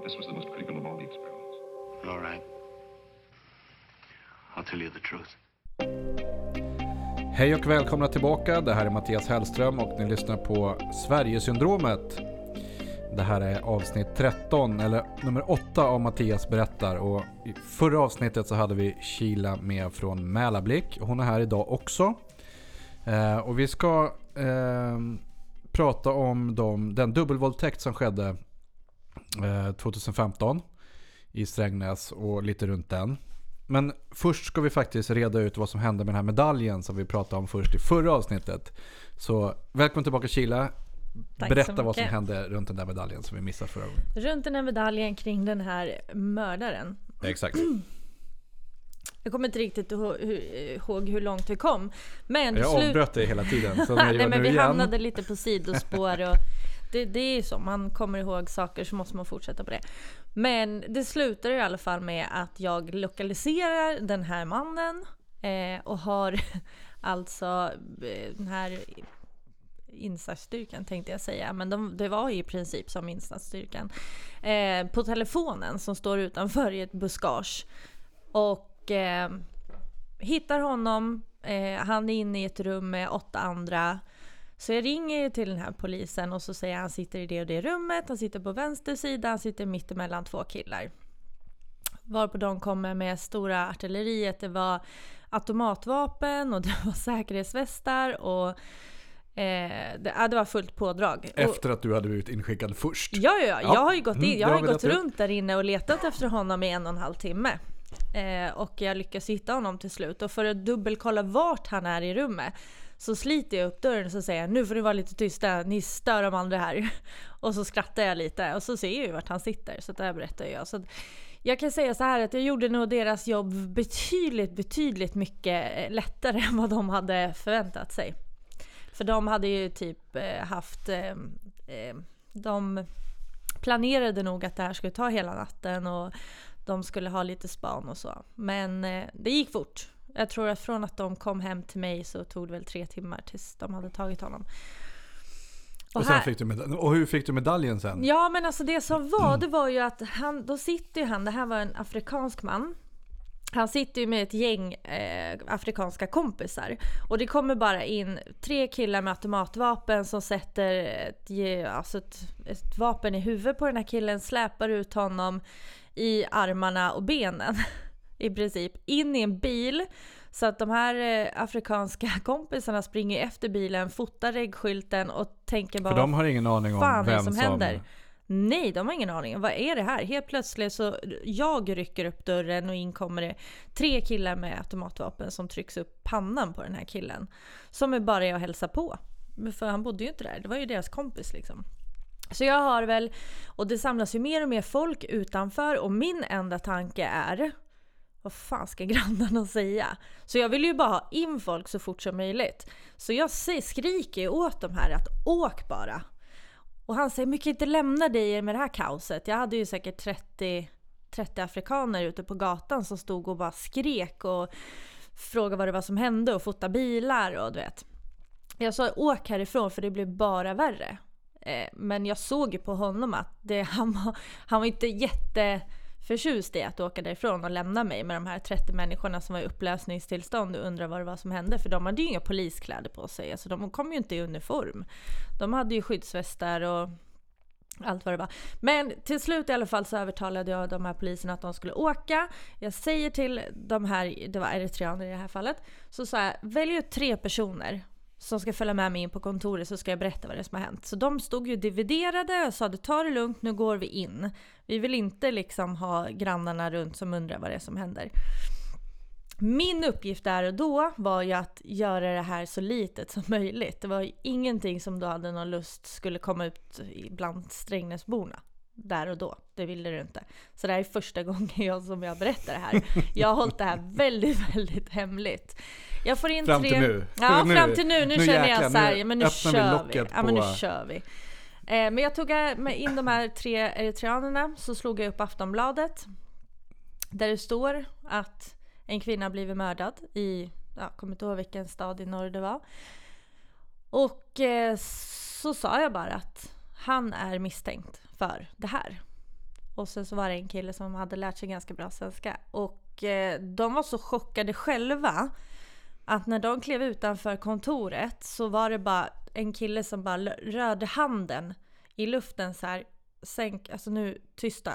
But this was the most critical of all the experiments. All right. I'll tell you the truth. Hej och välkomna tillbaka. Det här är Mattias Hellström och ni lyssnar på Sverigesyndromet. Det här är avsnitt 13, eller nummer 8 av Mattias berättar. Och I förra avsnittet så hade vi Kila med från Mälarblick. Hon är här idag också. Eh, och vi ska eh, prata om de, den dubbelvåldtäkt som skedde 2015 i Strängnäs och lite runt den. Men först ska vi faktiskt reda ut vad som hände med den här medaljen som vi pratade om först i förra avsnittet. Så välkommen tillbaka Kila. Tack så Berätta vad som hände runt den där medaljen som vi missade förra gången. Runt den här medaljen kring den här mördaren. Exakt. Jag kommer inte riktigt ihåg hur, långt vi kom. Men Jag slut- avbröt dig hela tiden. Så jag Nej men vi igen. hamnade lite på sidospår och det, det är ju så, man kommer ihåg saker så måste man fortsätta på det. Men det slutar i alla fall med att jag lokaliserar den här mannen eh, och har alltså eh, den här insatsstyrkan tänkte jag säga, men de, det var ju i princip som insatsstyrkan. Eh, på telefonen som står utanför i ett buskage. Och eh, hittar honom, eh, han är inne i ett rum med åtta andra. Så jag ringer till den här polisen och så säger jag han sitter i det och det rummet, han sitter på vänster sida, han sitter mitt emellan två killar. Varpå de kommer med stora artilleriet, det var automatvapen och det var säkerhetsvästar och eh, det, ja, det var fullt pådrag. Efter att du hade blivit inskickad först. Ja, ja, ja. Ja. jag har ju gått, Mm, in, det jag har vi gått rätt ut. runt där inne och letat efter honom i en och en halv timme. Eh, och jag lyckas hitta honom till slut. Och för att dubbelkolla vart han är i rummet så sliter jag upp dörren och så säger jag nu får ni vara lite tysta, ni stör de andra här. Och så skrattar jag lite och så ser jag ju vart han sitter. Så det här berättar jag. Så jag kan säga så här att jag gjorde nog deras jobb betydligt, betydligt mycket eh, lättare än vad de hade förväntat sig. För de hade ju typ eh, haft... Ehm, ehm, de planerade nog att det här skulle ta hela natten och de skulle ha lite span och så. Men eh, det gick fort. Jag tror att från att de kom hem till mig så tog det väl tre timmar tills de hade tagit honom. Och, sen här- fick du. Och hur fick du medaljen sen? Ja men alltså det som var, det var ju att han, då sitter ju han, det här var en afrikansk man. Han sitter ju med ett gäng eh, afrikanska kompisar. Och det kommer bara in tre killar med automatvapen som sätter ett, alltså ett, ett vapen i huvudet på den här killen, släpar ut honom i armarna och benen. I princip. In i en bil. Så att de här eh, afrikanska kompisarna springer efter bilen, fotar reggskylten och tänker bara För de har ingen aning om fan är det vem som som... händer? Nej, de har ingen aning. Vad är det här? Helt plötsligt så jag rycker upp dörren och in kommer det tre killar med automatvapen som trycks upp pannan på den här killen. Som är bara jag och hälsa på. För han bodde ju inte där. Det var ju deras kompis liksom. Så jag har väl, och det samlas ju mer och mer folk utanför och min enda tanke är vad fan ska grannarna säga? Så jag vill ju bara ha in folk så fort som möjligt. Så jag skriker ju åt de här att åk bara. Och han säger, men kan inte lämna dig med det här kaoset. Jag hade ju säkert 30, 30 afrikaner ute på gatan som stod och bara skrek och frågade vad det var som hände och fotade bilar och du vet. Jag sa åk härifrån för det blev bara värre. Eh, men jag såg ju på honom att det, han, var, han var inte förtjust i att åka därifrån och lämna mig med de här 30 människorna som var i upplösningstillstånd och undrar vad det var som hände. För de hade ju inga poliskläder på sig, alltså de kom ju inte i uniform. De hade ju skyddsvästar och allt vad det var. Men till slut i alla fall så övertalade jag de här poliserna att de skulle åka. Jag säger till de här, det var eritreaner i det här fallet, så sa jag välj ut tre personer som ska följa med mig in på kontoret så ska jag berätta vad det är som har hänt. Så de stod ju dividerade och sa ta det lugnt, nu går vi in. Vi vill inte liksom ha grannarna runt som undrar vad det är som händer. Min uppgift där och då var ju att göra det här så litet som möjligt. Det var ju ingenting som du hade någon lust skulle komma ut bland Strängnäsborna. Där och då. Det ville du inte. Så det här är första gången jag som jag berättar det här. Jag har hållit det här väldigt, väldigt hemligt. Jag får in Fram tre... till nu. Ja, Nu- fram till nu. Nu, nu känner jäklar, jag så här, nu ja, men nu vi kör vi. locket Ja, men nu kör vi. Eh, men jag tog eh, med in de här tre eritreanerna, så slog jag upp Aftonbladet. Där det står att en kvinna blivit mördad i, jag kommer inte ihåg vilken stad i norr det var. Och eh, så sa jag bara att han är misstänkt för det här. Och sen så var det en kille som hade lärt sig ganska bra svenska. Och eh, de var så chockade själva att när de klev utanför kontoret så var det bara en kille som bara rörde handen i luften så här. Sänk, alltså nu tysta.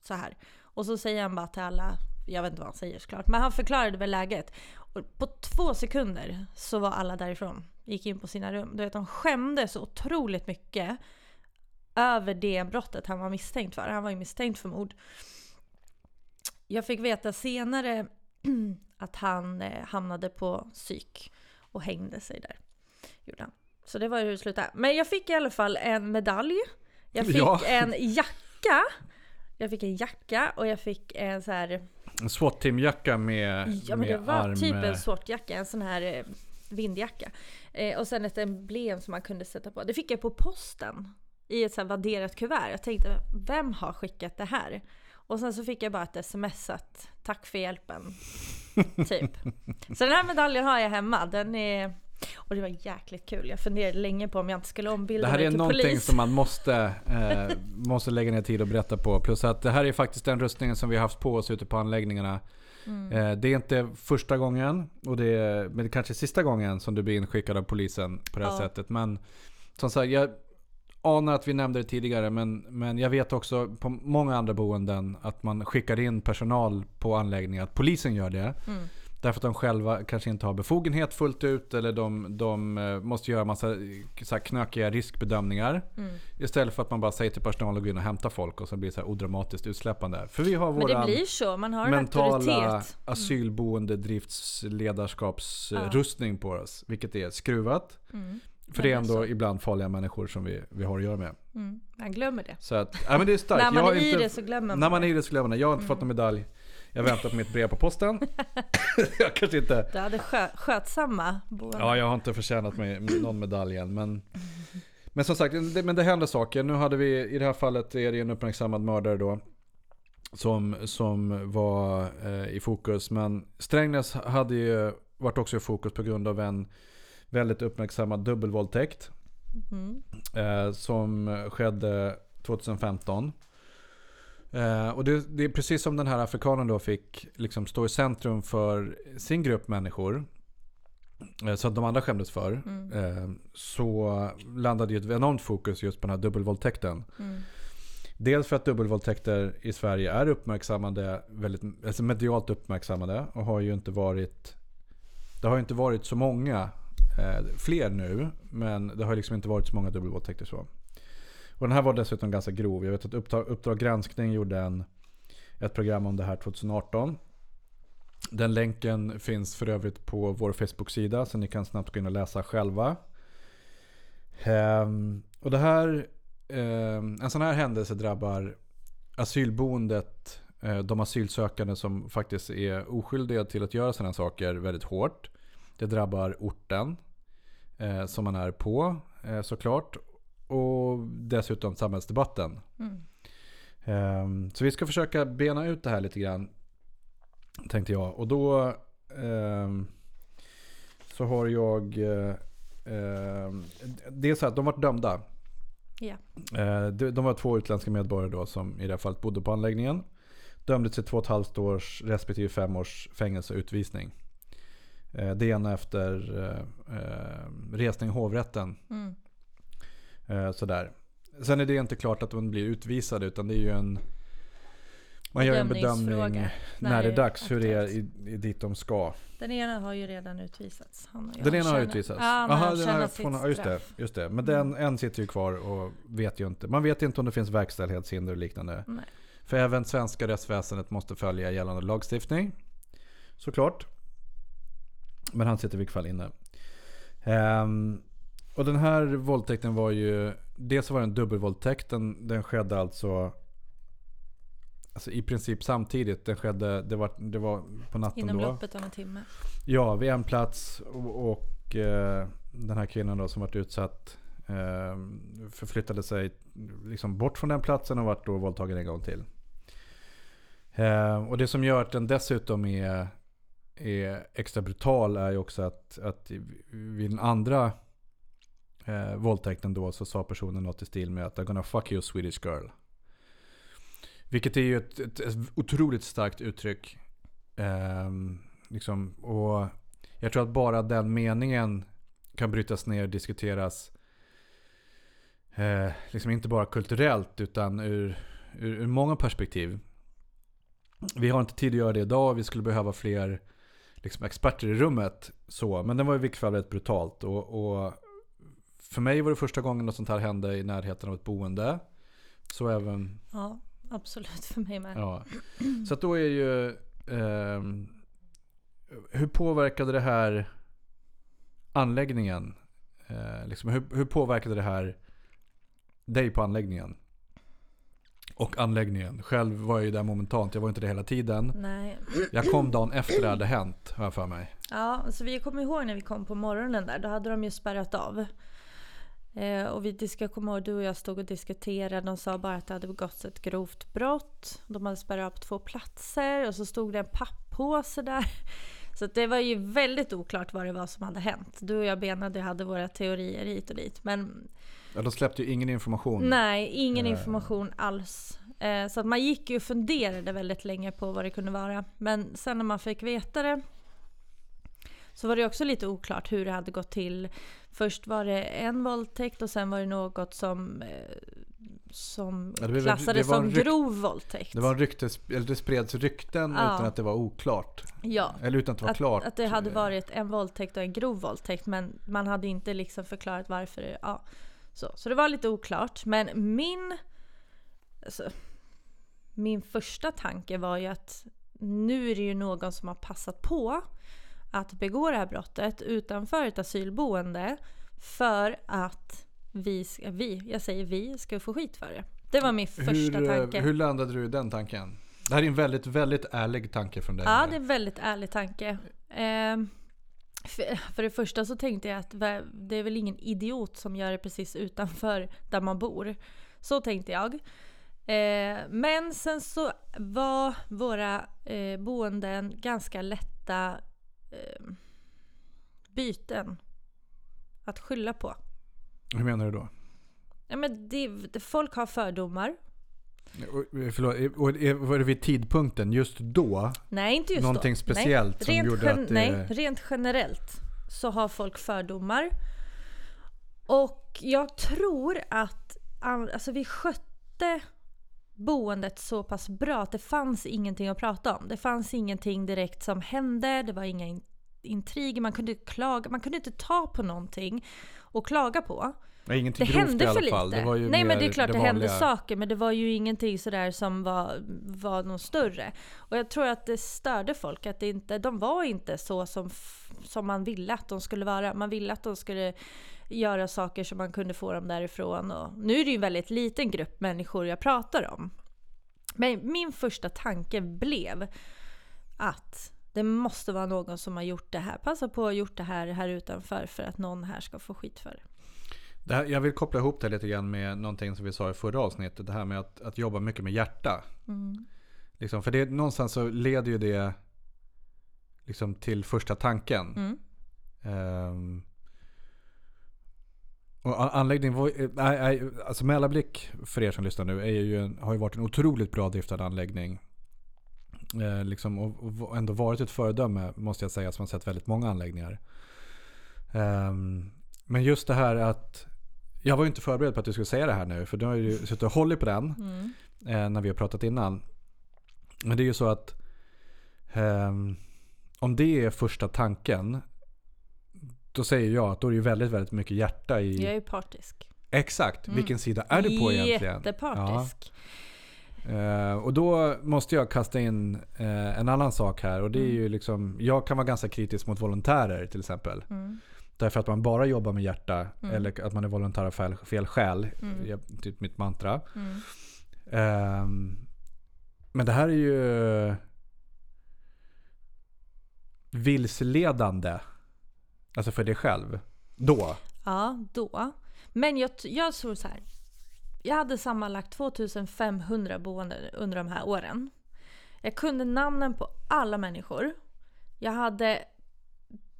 Så här. Och så säger han bara till alla, jag vet inte vad han säger såklart, men han förklarade väl läget. Och på två sekunder så var alla därifrån. Gick in på sina rum. Du vet, de skämdes så otroligt mycket över det brottet han var misstänkt för. Han var ju misstänkt för mord. Jag fick veta senare att han eh, hamnade på psyk och hängde sig där. Gjorde han. Så det var hur det slutade. Men jag fick i alla fall en medalj. Jag fick Ja. en jacka. Jag fick en jacka och jag fick en så här En SWAT-teamjacka med, Ja men det var arm... typ en sortjacka, en sån här eh, vindjacka. Eh, och sen ett emblem som man kunde sätta på. Det fick jag på posten. I ett så vadderat kuvert. Jag tänkte, vem har skickat det här? Och sen så fick jag bara ett sms att tack för hjälpen. typ. Så den här medaljen har jag hemma. Den är... Och det var jäkligt kul. Jag funderade länge på om jag inte skulle ombilda Det här mig är till någonting polis. som man måste, eh, måste lägga ner tid och berätta på. Plus att det här är faktiskt den rustningen som vi har haft på oss ute på anläggningarna. Mm. Eh, det är inte första gången, och det är, men det kanske är sista gången som du blir inskickad av polisen på det här Ja. sättet. Men som sagt, jag anar att vi nämnde det tidigare, men, men jag vet också på många andra boenden att man skickar in personal på anläggningar. Att polisen gör det. Mm. Därför att de själva kanske inte har befogenhet fullt ut eller de, de eh, måste göra massa så knökiga riskbedömningar. Mm. Istället för att man bara säger till personalen att gå in och hämta folk och så blir det så här odramatiskt utsläppande. För vi har en mentala auktoritet. asylboende driftsledarskapsrustning på oss. Vilket är skruvat. Mm. För det är ändå så. ibland farliga människor som vi, vi har att göra med. Mm. Man glömmer det. Så att, ja men det är starkt. När man är i inte- det så glömmer man När man är i det så glömmer man. Jag har inte fått någon medalj. Jag väntar på mitt brev på posten. jag kanske inte... Du hade skö skötsamma boende. Ja, jag har inte förtjänat mig någon medalj än. Men, men som sagt, det, men det händer saker. Nu hade vi, i det här fallet är det en uppmärksammad mördare då. Som, som var eh, i fokus. Men Strängnäs hade ju varit också i fokus på grund av en väldigt uppmärksammad dubbelvåldtäkt. Mm. Eh, som skedde 2015. Eh, och det, det är precis som den här afrikanen då fick liksom stå i centrum för sin grupp människor. Eh, så att de andra skämdes för. Mm. Eh, så landade ju ett enormt fokus just på den här dubbelvåldtäkten. Mm. Dels för att dubbelvåldtäkter i Sverige är uppmärksammade, väldigt, alltså medialt uppmärksammade och har ju inte varit Det har ju inte varit så många eh, fler nu, men det har liksom inte varit så många dubbelvåldtäkter så. Och den här var dessutom ganska grov. Jag vet att Uppdrag, Uppdrag granskning gjorde en, ett program om det här 2018. Den länken finns för övrigt på vår Facebook-sida så ni kan snabbt gå in och läsa själva. Ehm, och det här, eh, en sån här händelse drabbar asylboendet, eh, de asylsökande som faktiskt är oskyldiga till att göra sådana saker väldigt hårt. Det drabbar orten eh, som man är på eh, såklart. Och dessutom samhällsdebatten. Mm. Ehm, så vi ska försöka bena ut det här lite grann. Tänkte jag. Och då ehm, så har jag... Eh, ehm, det är så att de var dömda. Eh, de, de var två utländska medborgare då som i det här fallet bodde på anläggningen. Dömdes till två och ett halvt års respektive fem års fängelse och utvisning. Eh, det ena efter eh, eh, resning i hovrätten. Mm. Eh, sådär. Sen är det inte klart att man blir utvisad utan det är ju en... Man gör en bedömning när det är dags hur det är i, i dit de ska. Den ena har ju redan utvisats. Han Den ena har utvisats. Ja, han Aha, den fått- sitt just det, just det. Men den, en sitter ju kvar och vet ju inte. Man vet inte om det finns verkställighetshinder och liknande. Nej. För även svenska rättsväsendet måste följa gällande lagstiftning. Såklart. Men han sitter i vilket fall inne. Ehm, och den här våldtäkten var ju... Dels var det en dubbelvåldtäkt. Den, den skedde alltså... Alltså i princip samtidigt. Den skedde, det var, det var på natten Inom då. loppet av en timme. Ja, vid en plats. Och, och eh, den här kvinnan då som varit utsatt eh, förflyttade sig liksom bort från den platsen och vart då våldtagen en gång till. Eh, och det som gör att den dessutom är, är extra brutal är ju också att, att vid den andra eh, våldtäkten då så sa personen något i stil med att I'm gonna fuck you Swedish girl. Vilket är ju ett, ett, ett otroligt starkt uttryck. Eh, liksom, och jag tror att bara den meningen kan brytas ner och diskuteras. Eh, liksom inte bara kulturellt utan ur, ur, ur många perspektiv. Vi har inte tid att göra det idag. Vi skulle behöva fler liksom, experter i rummet. Så, men den var i vilket fall väldigt brutalt. Och, och för mig var det första gången något sånt här hände i närheten av ett boende. Så även... Ja, absolut för mig med. Ja. Så att då är ju... ehm, hur påverkade det här anläggningen? Eh, liksom, hur, hur påverkade det här dig på anläggningen? Och anläggningen. Själv var jag ju där momentant. Jag var inte där hela tiden. Nej. Jag kom dagen efter det hade hänt, har jag för mig. Ja, så vi kommer ihåg när vi kom på morgonen där, då hade de ju spärrat av. Eh, och vi ska komma ihåg, du och jag stod och diskuterade. De sa bara att det hade begåtts ett grovt brott. De hade spärrat på två platser och så stod det en pappåse där. Så det var ju väldigt oklart vad det var som hade hänt. Du och jag benade och hade våra teorier hit och dit. Men Ja, de släppte ju ingen information. nej, ingen Eh. information alls. Eh, så att man gick ju och funderade väldigt länge på vad det kunde vara. Men sen när man fick veta det så var det också lite oklart hur det hade gått till. Först var det en våldtäkt och sen var det något som, eh, som Ja, blev- klassades som rykt- grov våldtäkt. Det, var en ryktes, eller det spreds rykten Ja. utan att det var oklart. ja. Eller utan att det var Att, klart. att det hade varit en våldtäkt och en grov våldtäkt men man hade inte liksom förklarat varför. det- Ja, så. så det var lite oklart. Men min, alltså, min första tanke var ju att nu är det ju någon som har passat på att begå det här brottet utanför ett asylboende för att vi, vi jag säger vi, ska få skit för det. Det var min första hur, eh, tanke. hur landade du i den tanken? Det här är en väldigt, väldigt ärlig tanke från dig. Ja, det är en väldigt ärlig tanke. Ehm, för, för det första så tänkte jag att det är väl ingen idiot som gör det precis utanför där man bor. Så tänkte jag. Eh, men sen så var våra eh, boenden ganska lätta eh, byten att skylla på. Hur menar du då? Ja, men det, folk har fördomar. Eh, Förlåt, eh, och eh, var det vid tidpunkten just då? Nej, inte just Någonting då. speciellt nej, som gjorde att det- Nej, rent generellt så har folk fördomar. Och jag tror att alltså, vi skötte boendet så pass bra att det fanns ingenting att prata om. Det fanns ingenting direkt som hände, det var inga in- intriger, man kunde, klaga, man kunde inte ta på någonting och klaga på. Ingenting Det grovt hände i alla för fall. lite. Det var ju Nej men det är klart det, hände vanliga. saker men det var ju ingenting sådär som var, var något större. Och jag tror att det störde folk att det inte, de var inte så som, som man ville att de skulle vara. Man ville att de skulle göra saker så man kunde få dem därifrån. Och nu är det ju en väldigt liten grupp människor jag pratar om. Men min första tanke blev att det måste vara någon som har gjort det här. Passa på att ha gjort det här här utanför för att någon här ska få skit för det. Här, jag vill koppla ihop det lite grann med någonting som vi sa i förra avsnittet. Det här med att, att jobba mycket med hjärta. Mm. Liksom, för det, någonstans så leder ju det liksom till första tanken. Mm. Ehm, och an- anläggningen var, eh, nej, nej, alltså Mälarblick för er som lyssnar nu är ju en, har ju varit en otroligt bra driftad anläggning. Eh, liksom, och, och ändå varit ett föredöme måste jag säga som har sett väldigt många anläggningar. Ehm, men just det här att jag var ju inte förberedd på att du skulle säga det här nu för du har ju suttit och hållit på den Mm. eh, när vi har pratat innan. Men det är ju så att ehm, om det är första tanken då säger jag att då är det ju väldigt, väldigt mycket hjärta i... Jag är ju partisk. Exakt, vilken sida är du på egentligen? Jättepartisk. Eh, och då måste jag kasta in eh, en annan sak här och det är Mm. ju liksom, jag kan vara ganska kritisk mot volontärer till exempel. Mm. Därför att man bara jobbar med hjärta Mm. eller att man är volontär av fel, fel skäl. Mm. Typ mitt mantra. Mm. Ehm, men det här är ju vilseledande. Alltså för dig själv. Då. Ja, då. Men jag, jag tror så här. Jag hade sammanlagt 2500 boende under de här åren. Jag kunde namnen på alla människor. Jag hade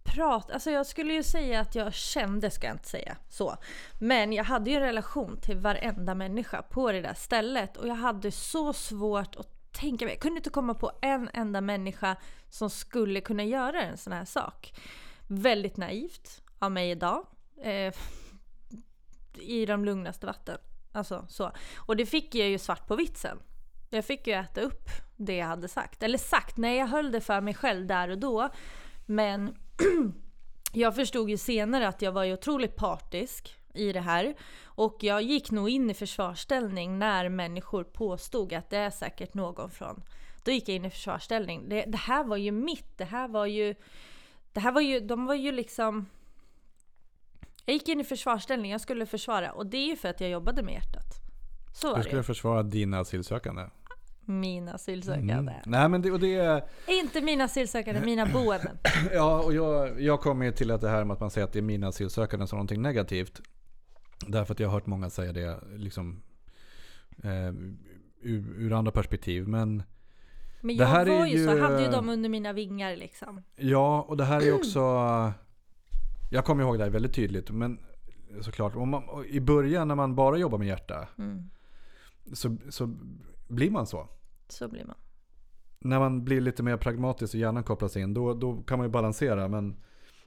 prat, alltså jag skulle ju säga att jag kände, ska jag inte säga så. Men jag hade ju en relation till varenda människa på det där stället och jag hade så svårt att tänka mig, jag kunde inte komma på en enda människa som skulle kunna göra en sån här sak. Väldigt naivt av mig idag. Eh, I de lugnaste vatten. Alltså så. Och det fick jag ju svart på vitt sen. Jag fick ju äta upp det jag hade sagt. Eller sagt, nej jag höll det för mig själv där och då. Men jag förstod ju senare att jag var ju otroligt partisk i det här. Och jag gick nog in i försvarsställning när människor påstod att det är säkert någon från... Då gick jag in i försvarsställning. Det, det här var ju mitt, det här var ju... Det här var ju, de var ju liksom... Jag gick in i försvarsställning, jag skulle försvara. Och det är ju för att jag jobbade med hjärtat. Så var Du det skulle ju. försvara dina asylsökande. Mina asylsökande. Mm. Nej men det, och det är... Inte mina asylsökande, mina boenden. Ja, och jag, jag kommer till att det här med att man säger att det är mina asylsökande som någonting negativt. Därför att jag har hört många säga det liksom eh, ur, ur andra perspektiv. Men Men Det jag här är var ju så, jag hade ju dem under mina vingar liksom. ja, och det här är också... Jag kommer ihåg det här väldigt tydligt. Men såklart, om man, i början när man bara jobbar med hjärta Mm. så, så blir man så. Så blir man. när man blir lite mer pragmatisk och hjärnan kopplas in, då, då kan man ju balansera. Men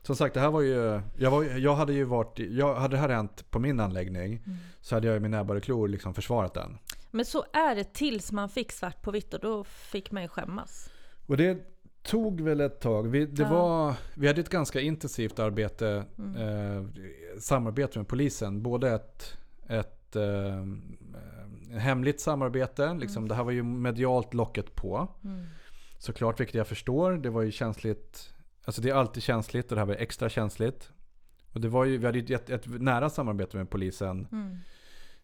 som sagt, det här var ju, jag, var, jag hade ju varit, jag, hade det här hänt på min anläggning Mm. så hade jag ju med näbbar och klor liksom försvarat den. Men så är det tills man fick svart på vitt och då fick man ju skämmas. Och det tog väl ett tag. Vi, det Ja. var, vi hade ett ganska intensivt arbete, Mm. eh, samarbete med polisen. Både ett, ett eh, hemligt samarbete, liksom, det här var ju medialt locket på. Mm. Såklart, vilket jag förstår. Det var ju känsligt. Alltså det är alltid känsligt och det här var extra känsligt. Och det var ju, vi hade ju ett, ett nära samarbete med polisen. Mm.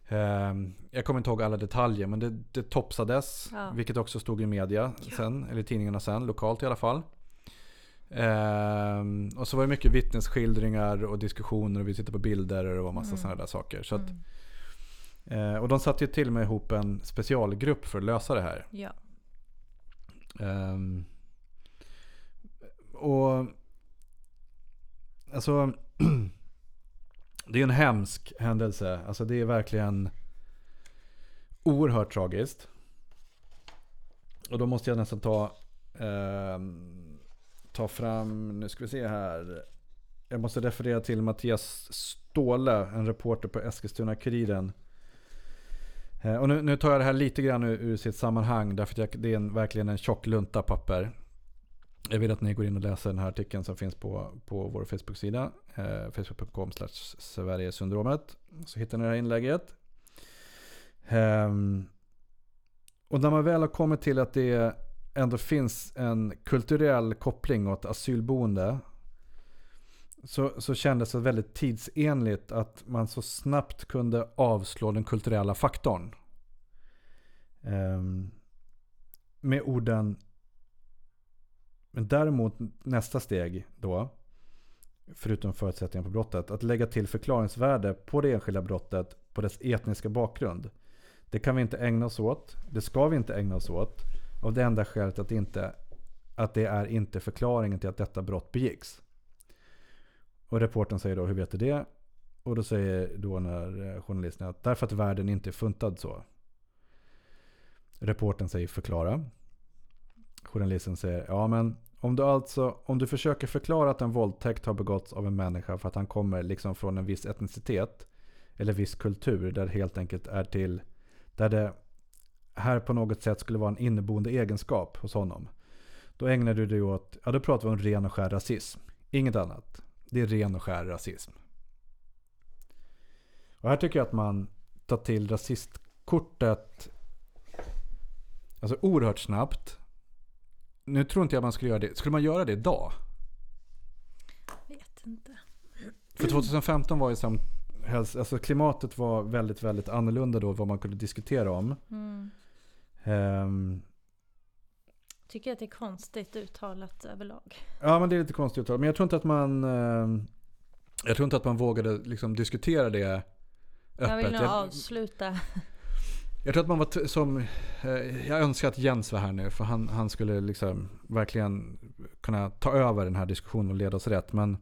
Ehm, jag kommer inte ihåg alla detaljer men det, det topsades. Ja. Vilket också stod i media sen, eller i tidningarna sen, lokalt i alla fall. Ehm, och så var det mycket vittnesskildringar och diskussioner och vi sitter på bilder och massa Mm. sådana där saker. Så Mm. Eh, och de satte ju till och med ihop en specialgrupp för att lösa det här. Ja. Ehm, och alltså det är en hemsk händelse. Alltså det är verkligen oerhört tragiskt. Och då måste jag nästan ta ehm, ta fram, nu ska vi se här. Jag måste referera till Mattias Ståhle, en reporter på Eskilstuna-Kuriren. Eh, och nu, nu tar jag det här lite grann ur, ur sitt sammanhang därför att jag, det är en, verkligen en tjock lunta papper. Jag vill att ni går in och läser den här artikeln som finns på, på vår Facebook-sida. Eh, Facebook.com Sverigesyndromet. Så hittar ni det här inlägget. Eh, och när man väl har kommit till att det ändå finns en kulturell koppling åt asylboende. Så, så kändes det väldigt tidsenligt att man så snabbt kunde avslå den kulturella faktorn. Ehm, med orden men däremot nästa steg då, förutom förutsättningar på brottet, att lägga till förklaringsvärde på det enskilda brottet på dess etniska bakgrund. Det kan vi inte ägna oss åt. Det ska vi inte ägna oss åt. Av det enda skälet att, inte, att det är inte förklaringen till att detta brott begicks. Och reporten säger då, hur vet du det? Och då säger då när eh, journalisten att därför att världen inte är funtad så. Reporten säger förklara. Journalisten säger, ja men om du alltså, om du försöker förklara att en våldtäkt har begåtts av en människa för att han kommer liksom från en viss etnicitet eller viss kultur där det helt enkelt är till, där det här på något sätt skulle vara en inneboende egenskap hos honom. Då ägnar du dig åt, ja då pratar vi om ren och skär rasism. Inget annat. Det är ren och skär rasism. Och här tycker jag att man tar till rasistkortet alltså oerhört snabbt. Nu tror inte jag man skulle göra det. Skulle man göra det idag? Vet inte. För 2015 var ju som alltså klimatet var väldigt, väldigt annorlunda då vad man kunde diskutera om. Mm. Ehm, Tycker att det är konstigt uttalat överlag. ja men det är lite konstigt uttal. Men jag tror inte att man ehm, Jag tror inte att man vågade liksom diskutera det öppet. Jag vill nog avsluta. Jag tror att man var som, eh, jag önskar att Jens var här nu för han, han skulle liksom verkligen kunna ta över den här diskussionen och leda oss rätt. Men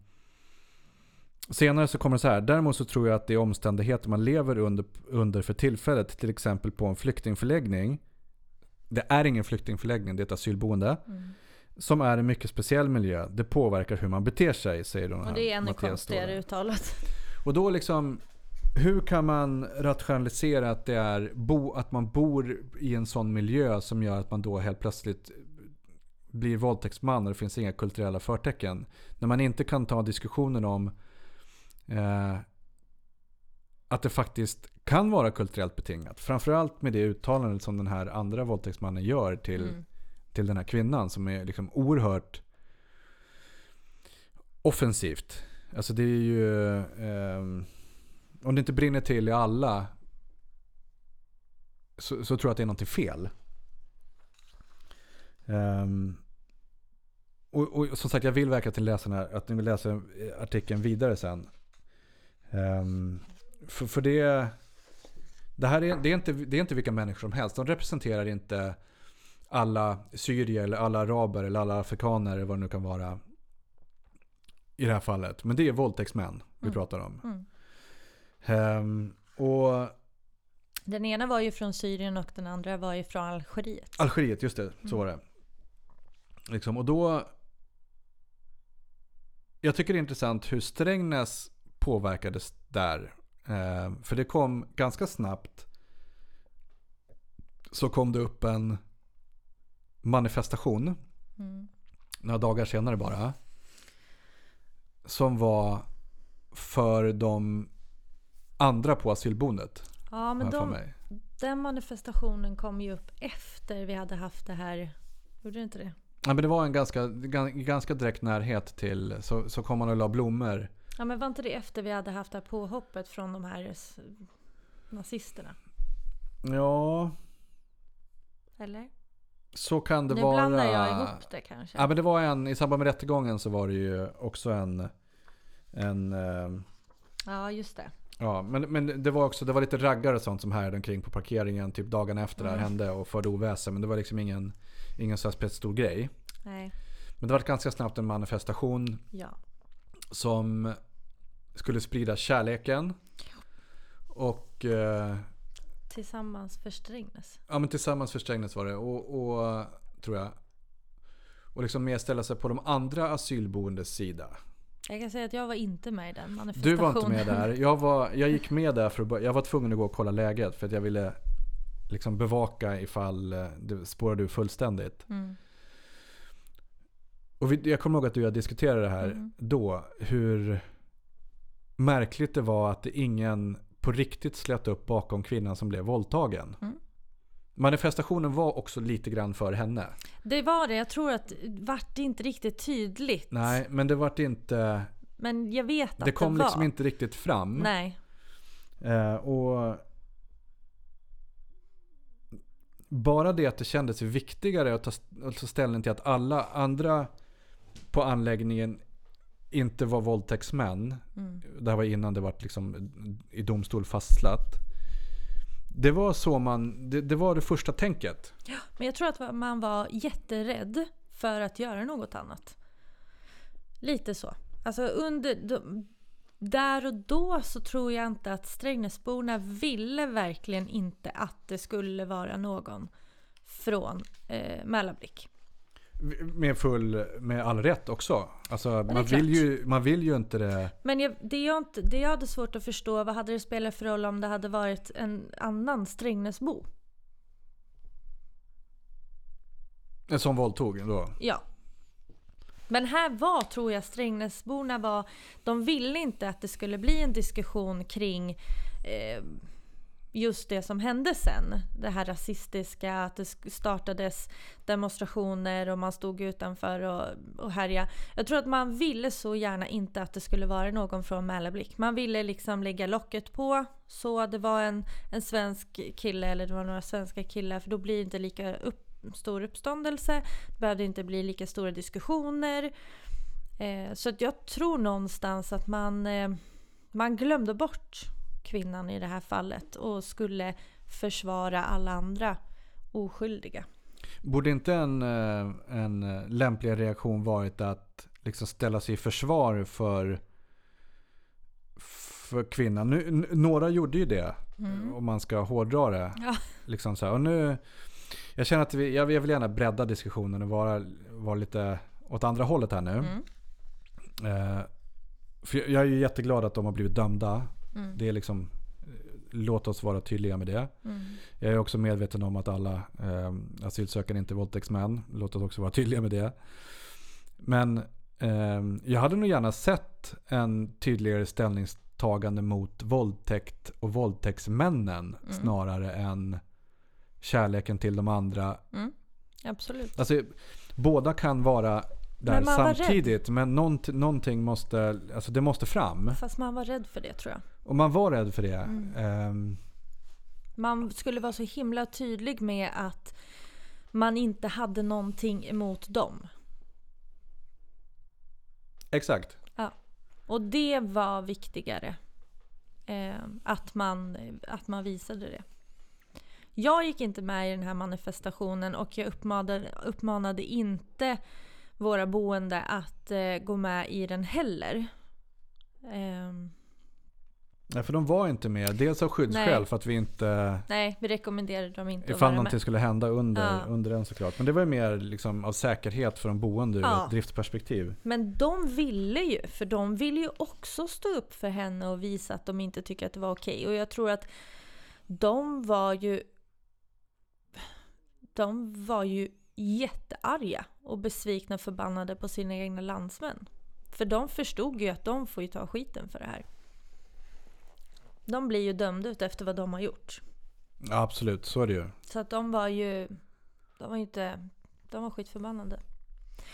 senare så kommer det så här, däremot så tror jag att det är omständigheter man lever under, under för tillfället, till exempel på en flyktingförläggning. Det är ingen flyktingförläggning, det är ett asylboende. Mm. Som är en mycket speciell miljö. Det påverkar hur man beter sig, säger de här. Och det är ännu konstigare uttalat. Och då liksom, hur kan man rationalisera att det är bo, att man bor i en sån miljö som gör att man då helt plötsligt blir våldtäktsman och det finns inga kulturella förtecken. När man inte kan ta diskussionen om eh, att det faktiskt kan vara kulturellt betingat. Framförallt med det uttalandet som den här andra våldtäktsmannen gör till, Mm. till den här kvinnan som är liksom oerhört offensivt. Alltså det är ju... ehm, om det inte brinner till i alla så, så tror jag att det är någonting fel. Ehm, och, och som sagt, jag vill verkligen till läsarna att ni vill läsa eh, artikeln vidare sen. Ehm, för, för det... Det här är, det, är inte, det är inte vilka människor som helst. De representerar inte alla syrier eller alla araber eller alla afrikaner eller vad det nu kan vara. I det här fallet. Men det är våldtäktsmän vi Mm. pratar om. Mm. Ehm, och Den ena var ju från Syrien och den andra var ju från Algeriet. Algeriet, just det. Så var det. Liksom, och då... Jag tycker det är intressant hur Strängnäs påverkades där. Eh, för det kom ganska snabbt. Så kom det upp en manifestation. Mm. Några dagar senare bara. Som var för de andra på asylboendet. Ja, men de, den manifestationen kom ju upp efter vi hade haft det här. Gjorde det inte det? Ja, men det var en ganska, gan- ganska direkt närhet till. Så, så kom man och la blommor. Ja, men var inte det efter vi hade haft det här påhoppet från de här nazisterna? Ja, Eller? så kan det nu vara. blandar jag ihop det kanske. Ja, men det var en, i samband med rättegången så var det ju också en, en eh, Ja, just det. Ja, men, men det var också det var lite raggar och sånt som härjade omkring på parkeringen typ dagarna efter det här Mm. hände och förde oväsen. Men det var liksom ingen, ingen så här spetsstor grej. Nej, Men det var ganska snabbt en manifestation ja. som skulle sprida kärleken. Och eh, Tillsammans för Strängnäs. ja, men tillsammans för Strängnäs var det. Och, och tror jag. Och liksom mer ställa sig på de andra asylboendes sida. Jag kan säga att jag var inte med i den Du manifestationen. var inte med där. Jag, var, jag gick med där för att jag var tvungen att gå och kolla läget. För att jag ville liksom bevaka ifall eh, det spårade ur fullständigt. Mm. Och vi, jag kommer ihåg att du och jag diskuterade det här Mm. då. Hur märkligt det var att ingen på riktigt slöt upp bakom kvinnan som blev våldtagen. Mm. Manifestationen var också lite grann för henne. Det var det. Jag tror att vart det inte riktigt tydligt. Nej, men det vart inte... Men jag vet att Det kom var. liksom inte riktigt fram. Nej. Eh, och bara det att det kändes viktigare att ta, att ta ställning till att alla andra på anläggningen inte var våldtäktsmän. Mm. Det här var innan det var liksom i domstol fastslatt. Det var så man, det, det var det första tänket. Men jag tror att man var jätterädd för att göra något annat. Lite så. Alltså under... de- Där och då så tror jag inte att Strängnäsborna ville verkligen inte att det skulle vara någon från eh, Mälarblick. Med full, med all rätt också. Alltså man vill, ju, man vill ju inte det. Men jag, det, jag inte, det jag hade svårt att förstå, vad hade det spelat för roll om det hade varit en annan Strängnäsbo? Som våldtog då. Ja. Men här var, tror jag, Strängnäsborna var... De ville inte att det skulle bli en diskussion kring eh, just det som hände sen. Det här rasistiska, att det startades demonstrationer och man stod utanför och, och härjade. Jag tror att man ville så gärna inte att det skulle vara någon från Mälarblick. Man ville liksom lägga locket på. Så det var en, en svensk kille, eller det var några svenska killar, för då blir det inte lika upp, stor uppståndelse. Det behövde inte bli lika stora diskussioner. Eh, så att jag tror någonstans att man, eh, man glömde bort kvinnan i det här fallet och skulle försvara alla andra oskyldiga. Borde inte en, eh, en lämplig reaktion varit att liksom ställa sig i försvar för, för kvinnan? Nu, några gjorde ju det, om man ska hårdra det. Ja. Liksom så här, och nu, jag känner att vi, jag vill gärna bredda diskussionen och vara, vara lite åt andra hållet här nu. Mm. Eh, för jag är ju jätteglad att de har blivit dömda. Mm. Det är liksom, eh, låt oss vara tydliga med det. Mm. Jag är också medveten om att alla eh, asylsökande inte är våldtäktsmän. Låt oss också vara tydliga med det. Men eh, jag hade nog gärna sett en tydligare ställningstagande mot våldtäkt och våldtäktsmännen snarare än kärleken till de andra. Absolut. Alltså, båda kan vara där Men samtidigt men nånt, någonting måste, alltså det måste fram. Fast man var rädd för det tror jag. Och man var rädd för det. Mm. Ehm, Man skulle vara så himla tydlig med att man inte hade någonting emot dem. exakt. Och det var viktigare. Eh, att, man, att man visade det. Jag gick inte med i den här manifestationen och jag uppmanade, uppmanade inte våra boende att eh, gå med i den heller. Ehm, Nej, för de var inte med. Dels av skyddsskäl Nej. för att vi inte... nej, vi rekommenderade dem inte att Ifall vara någonting med. skulle hända under, Ja. under den såklart. Men det var ju mer liksom av säkerhet för de boende ur Ja. ett driftperspektiv. Men de ville ju, för de ville ju också stå upp för henne och visa att de inte tycker att det var okej. Och jag tror att de var ju... De var ju jättearga och besvikna och förbannade på sina egna landsmän. För de förstod ju att de får ju ta skiten för det här. De blir ju dömda ut efter vad de har gjort. Ja, absolut, så är det ju. Så att de var ju... De var ju inte... De var skitförbannade.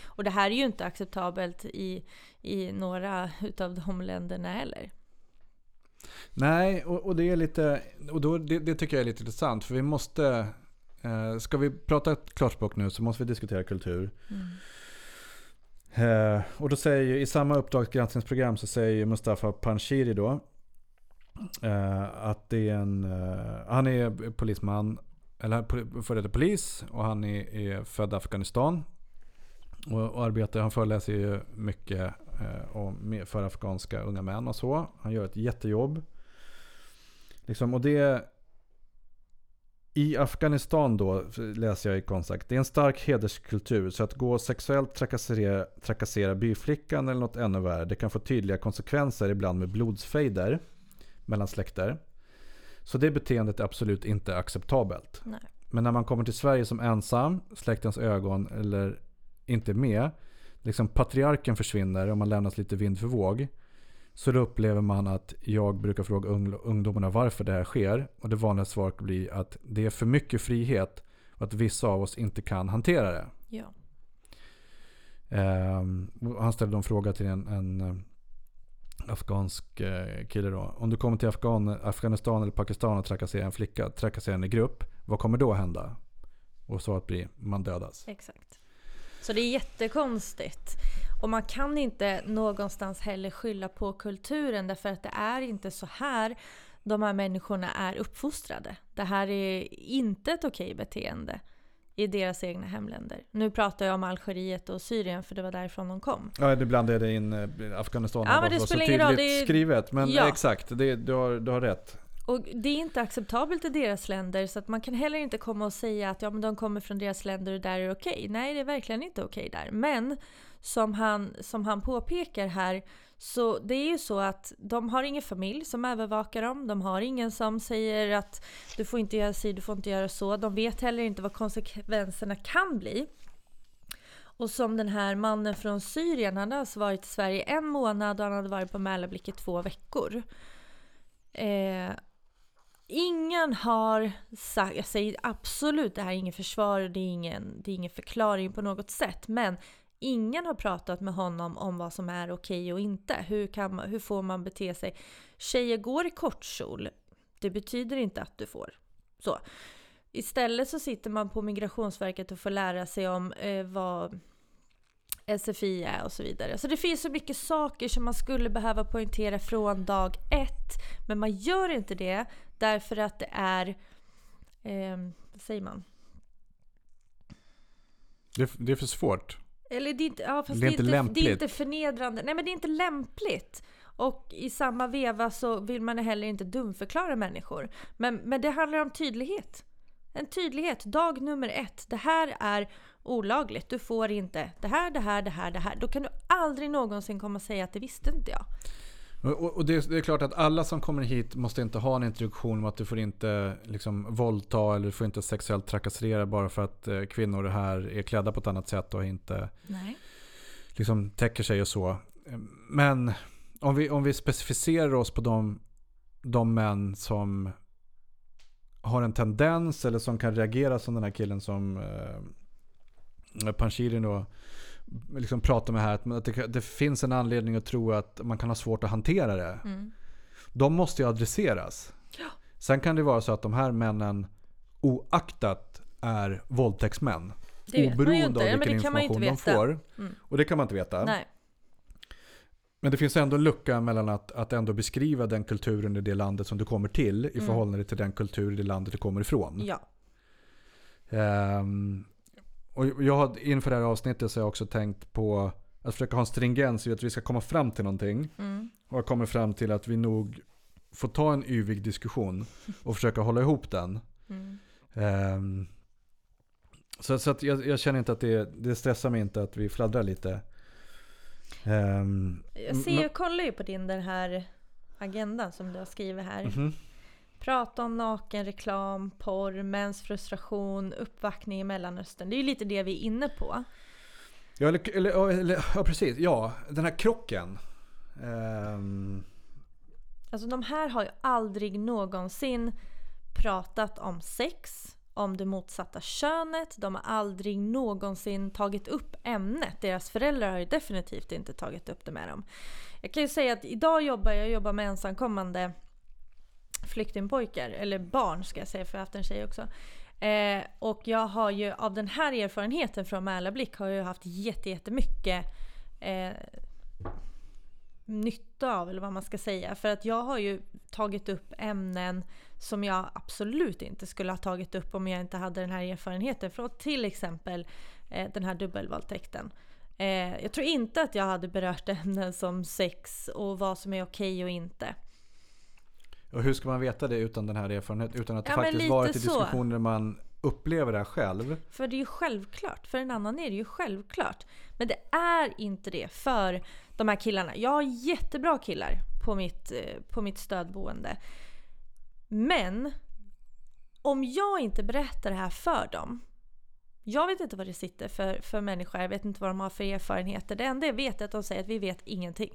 Och det här är ju inte acceptabelt i, i några utav de länderna heller. Nej, och, och det är lite... Och då, det, det tycker jag är lite intressant. För vi måste... Eh, ska vi prata klarspråk nu så måste vi diskutera kultur. Eh, och då säger i samma uppdragsgranskningsprogram så säger Mustafa Panshiri då eh, att det är en, eh, han är polisman, eller före detta polis och han är, är född i Afghanistan. Och, och arbetar, han föreläser ju mycket eh, om, för afghanska unga män och så. Han gör ett jättejobb. Liksom, och det i Afghanistan då, läser jag i Konstakt, det är en stark hederskultur. Så att gå och sexuellt trakassera, trakassera byflickan eller något ännu värre, det kan få tydliga konsekvenser ibland med blodsfejder mellan släkter. Så det beteendet är absolut inte acceptabelt. Nej. Men när man kommer till Sverige som ensam, släktens ögon eller inte med, liksom patriarken försvinner och man lämnas lite vind för våg. Så då upplever man att jag brukar fråga ung- ungdomarna varför det här sker. Och det vanliga svaret blir att det är för mycket frihet och att vissa av oss inte kan hantera det. Ja. Och han ställde en fråga till en, en eh, afghansk eh, kille då. Om du kommer till Afghan, Afghanistan eller Pakistan och trakasserar en flicka, trakasserar en i grupp, vad kommer då hända? Och svaret blir, man dödas. Exakt. Så det är jättekonstigt. Och man kan inte någonstans heller skylla på kulturen därför att det är inte så här de här människorna är uppfostrade. Det här är inte ett okej beteende i deras egna hemländer. Nu pratar jag om Algeriet och Syrien för det var därifrån de kom. Ja, det blandade in eh, Afghanistan Ja, men det spelar så ingen roll, tydligt det är- skrivet. Men Ja. exakt, det, du, har, du har rätt. Och det är inte acceptabelt i deras länder så att man kan heller inte komma och säga att ja, men de kommer från deras länder och där är det okej. Nej, det är verkligen inte okej där. Men som han, som han påpekar här så det är ju så att de har ingen familj som övervakar dem. De har ingen som säger att du får inte göra si, du får inte göra så. De vet heller inte vad konsekvenserna kan bli. Och som den här mannen från Syrien, han har alltså varit i Sverige en månad och han hade varit på Mälarblick i två veckor. Eh, ingen har sagt, jag säger absolut det här är ingen försvar och det är ingen, det är ingen förklaring på något sätt. Men ingen har pratat med honom om vad som är okej och inte. Hur, kan hur får man bete sig? Tjejer går i kortkjol. Det betyder inte att du får. Så. Istället så sitter man på Migrationsverket och får lära sig om eh, vad SFI är och så vidare. Så det finns så mycket saker som man skulle behöva poängtera från dag ett. Men man gör inte det därför att det är, eh, vad säger man? Det, det är för svårt. Eller det är inte, ja, fast Det är inte det är lämpligt. inte förnedrande. Nej men det är inte lämpligt. Och i samma veva så vill man heller inte dumförklara människor. Men, men det handlar om tydlighet. En tydlighet. Dag nummer ett. Det här är olagligt. Du får inte det här, det här, det här, det här. Då kan du aldrig någonsin komma och säga att det visste inte jag. Och, och- det, det är klart att alla som kommer hit måste inte ha en introduktion om att du får inte liksom, våldta eller du får inte sexuellt trakassera bara för att eh, kvinnor här är klädda på ett annat sätt och inte Nej. liksom, täcker sig och så. Men om vi, om vi specificerar oss på de, de män som har en tendens eller som kan reagera som den här killen som eh, Panshiri då liksom pratar med här. Att det, det finns en anledning att tro att man kan ha svårt att hantera det. Mm. De måste ju adresseras. Ja. Sen kan det vara så att de här männen oaktat är våldtäktsmän. Det oberoende av Ja, vilken ju information de får. Mm. Och det kan man inte veta. Nej. Men det finns ändå en lucka mellan att, att ändå beskriva den kulturen i det landet som du kommer till i Mm. förhållande till den kultur i det landet du kommer ifrån. Ja. Ehm, och jag har, inför det här avsnittet så har jag också tänkt på att försöka ha en stringens i att vi ska komma fram till någonting. Mm. Och jag kommer fram till att vi nog får ta en yvig diskussion och försöka hålla ihop den. Mm. Ehm, så så att jag, jag känner inte att det, det stressar mig inte att vi fladdrar lite. Ehm, Jag ser, jag kollar ju på din den här agendan som du har skrivit här. mhm. Prata om nakenreklam, porr, mäns frustration, uppvaktning i Mellanöstern. Det är ju lite det vi är inne på. Ja, eller, eller, eller, ja, precis. Ja, den här krocken. Ehm, Alltså de här har ju aldrig någonsin pratat om sex, om det motsatta könet. De har aldrig någonsin tagit upp ämnet. Deras föräldrar har ju definitivt inte tagit upp det med dem. Jag kan ju säga att idag jobbar jag jobbar med ensamkommande flyktingpojkar, eller barn ska jag säga för jag har haft en tjej också. Eh, och jag har ju av den här erfarenheten från Mälarblick har jag haft jättemycket eh, nytta av, eller vad man ska säga. För att jag har ju tagit upp ämnen som jag absolut inte skulle ha tagit upp om jag inte hade den här erfarenheten. Från till exempel eh, den här dubbelvåldtäkten. Eh, jag tror inte att jag hade berört ämnen som sex och vad som är okej och inte och hur ska man veta det utan den här erfarenheten? Utan att det Ja, faktiskt varit i diskussioner där man upplever det här själv. För det är ju självklart. För en annan är det ju självklart. Men det är inte det för de här killarna. Jag har jättebra killar på mitt, eh, på mitt stödboende. Men om jag inte berättar det här för dem. Jag vet inte vad det sitter för, för människor. Jag vet inte vad de har för erfarenheter. Det enda jag vet är att de säger att vi vet ingenting.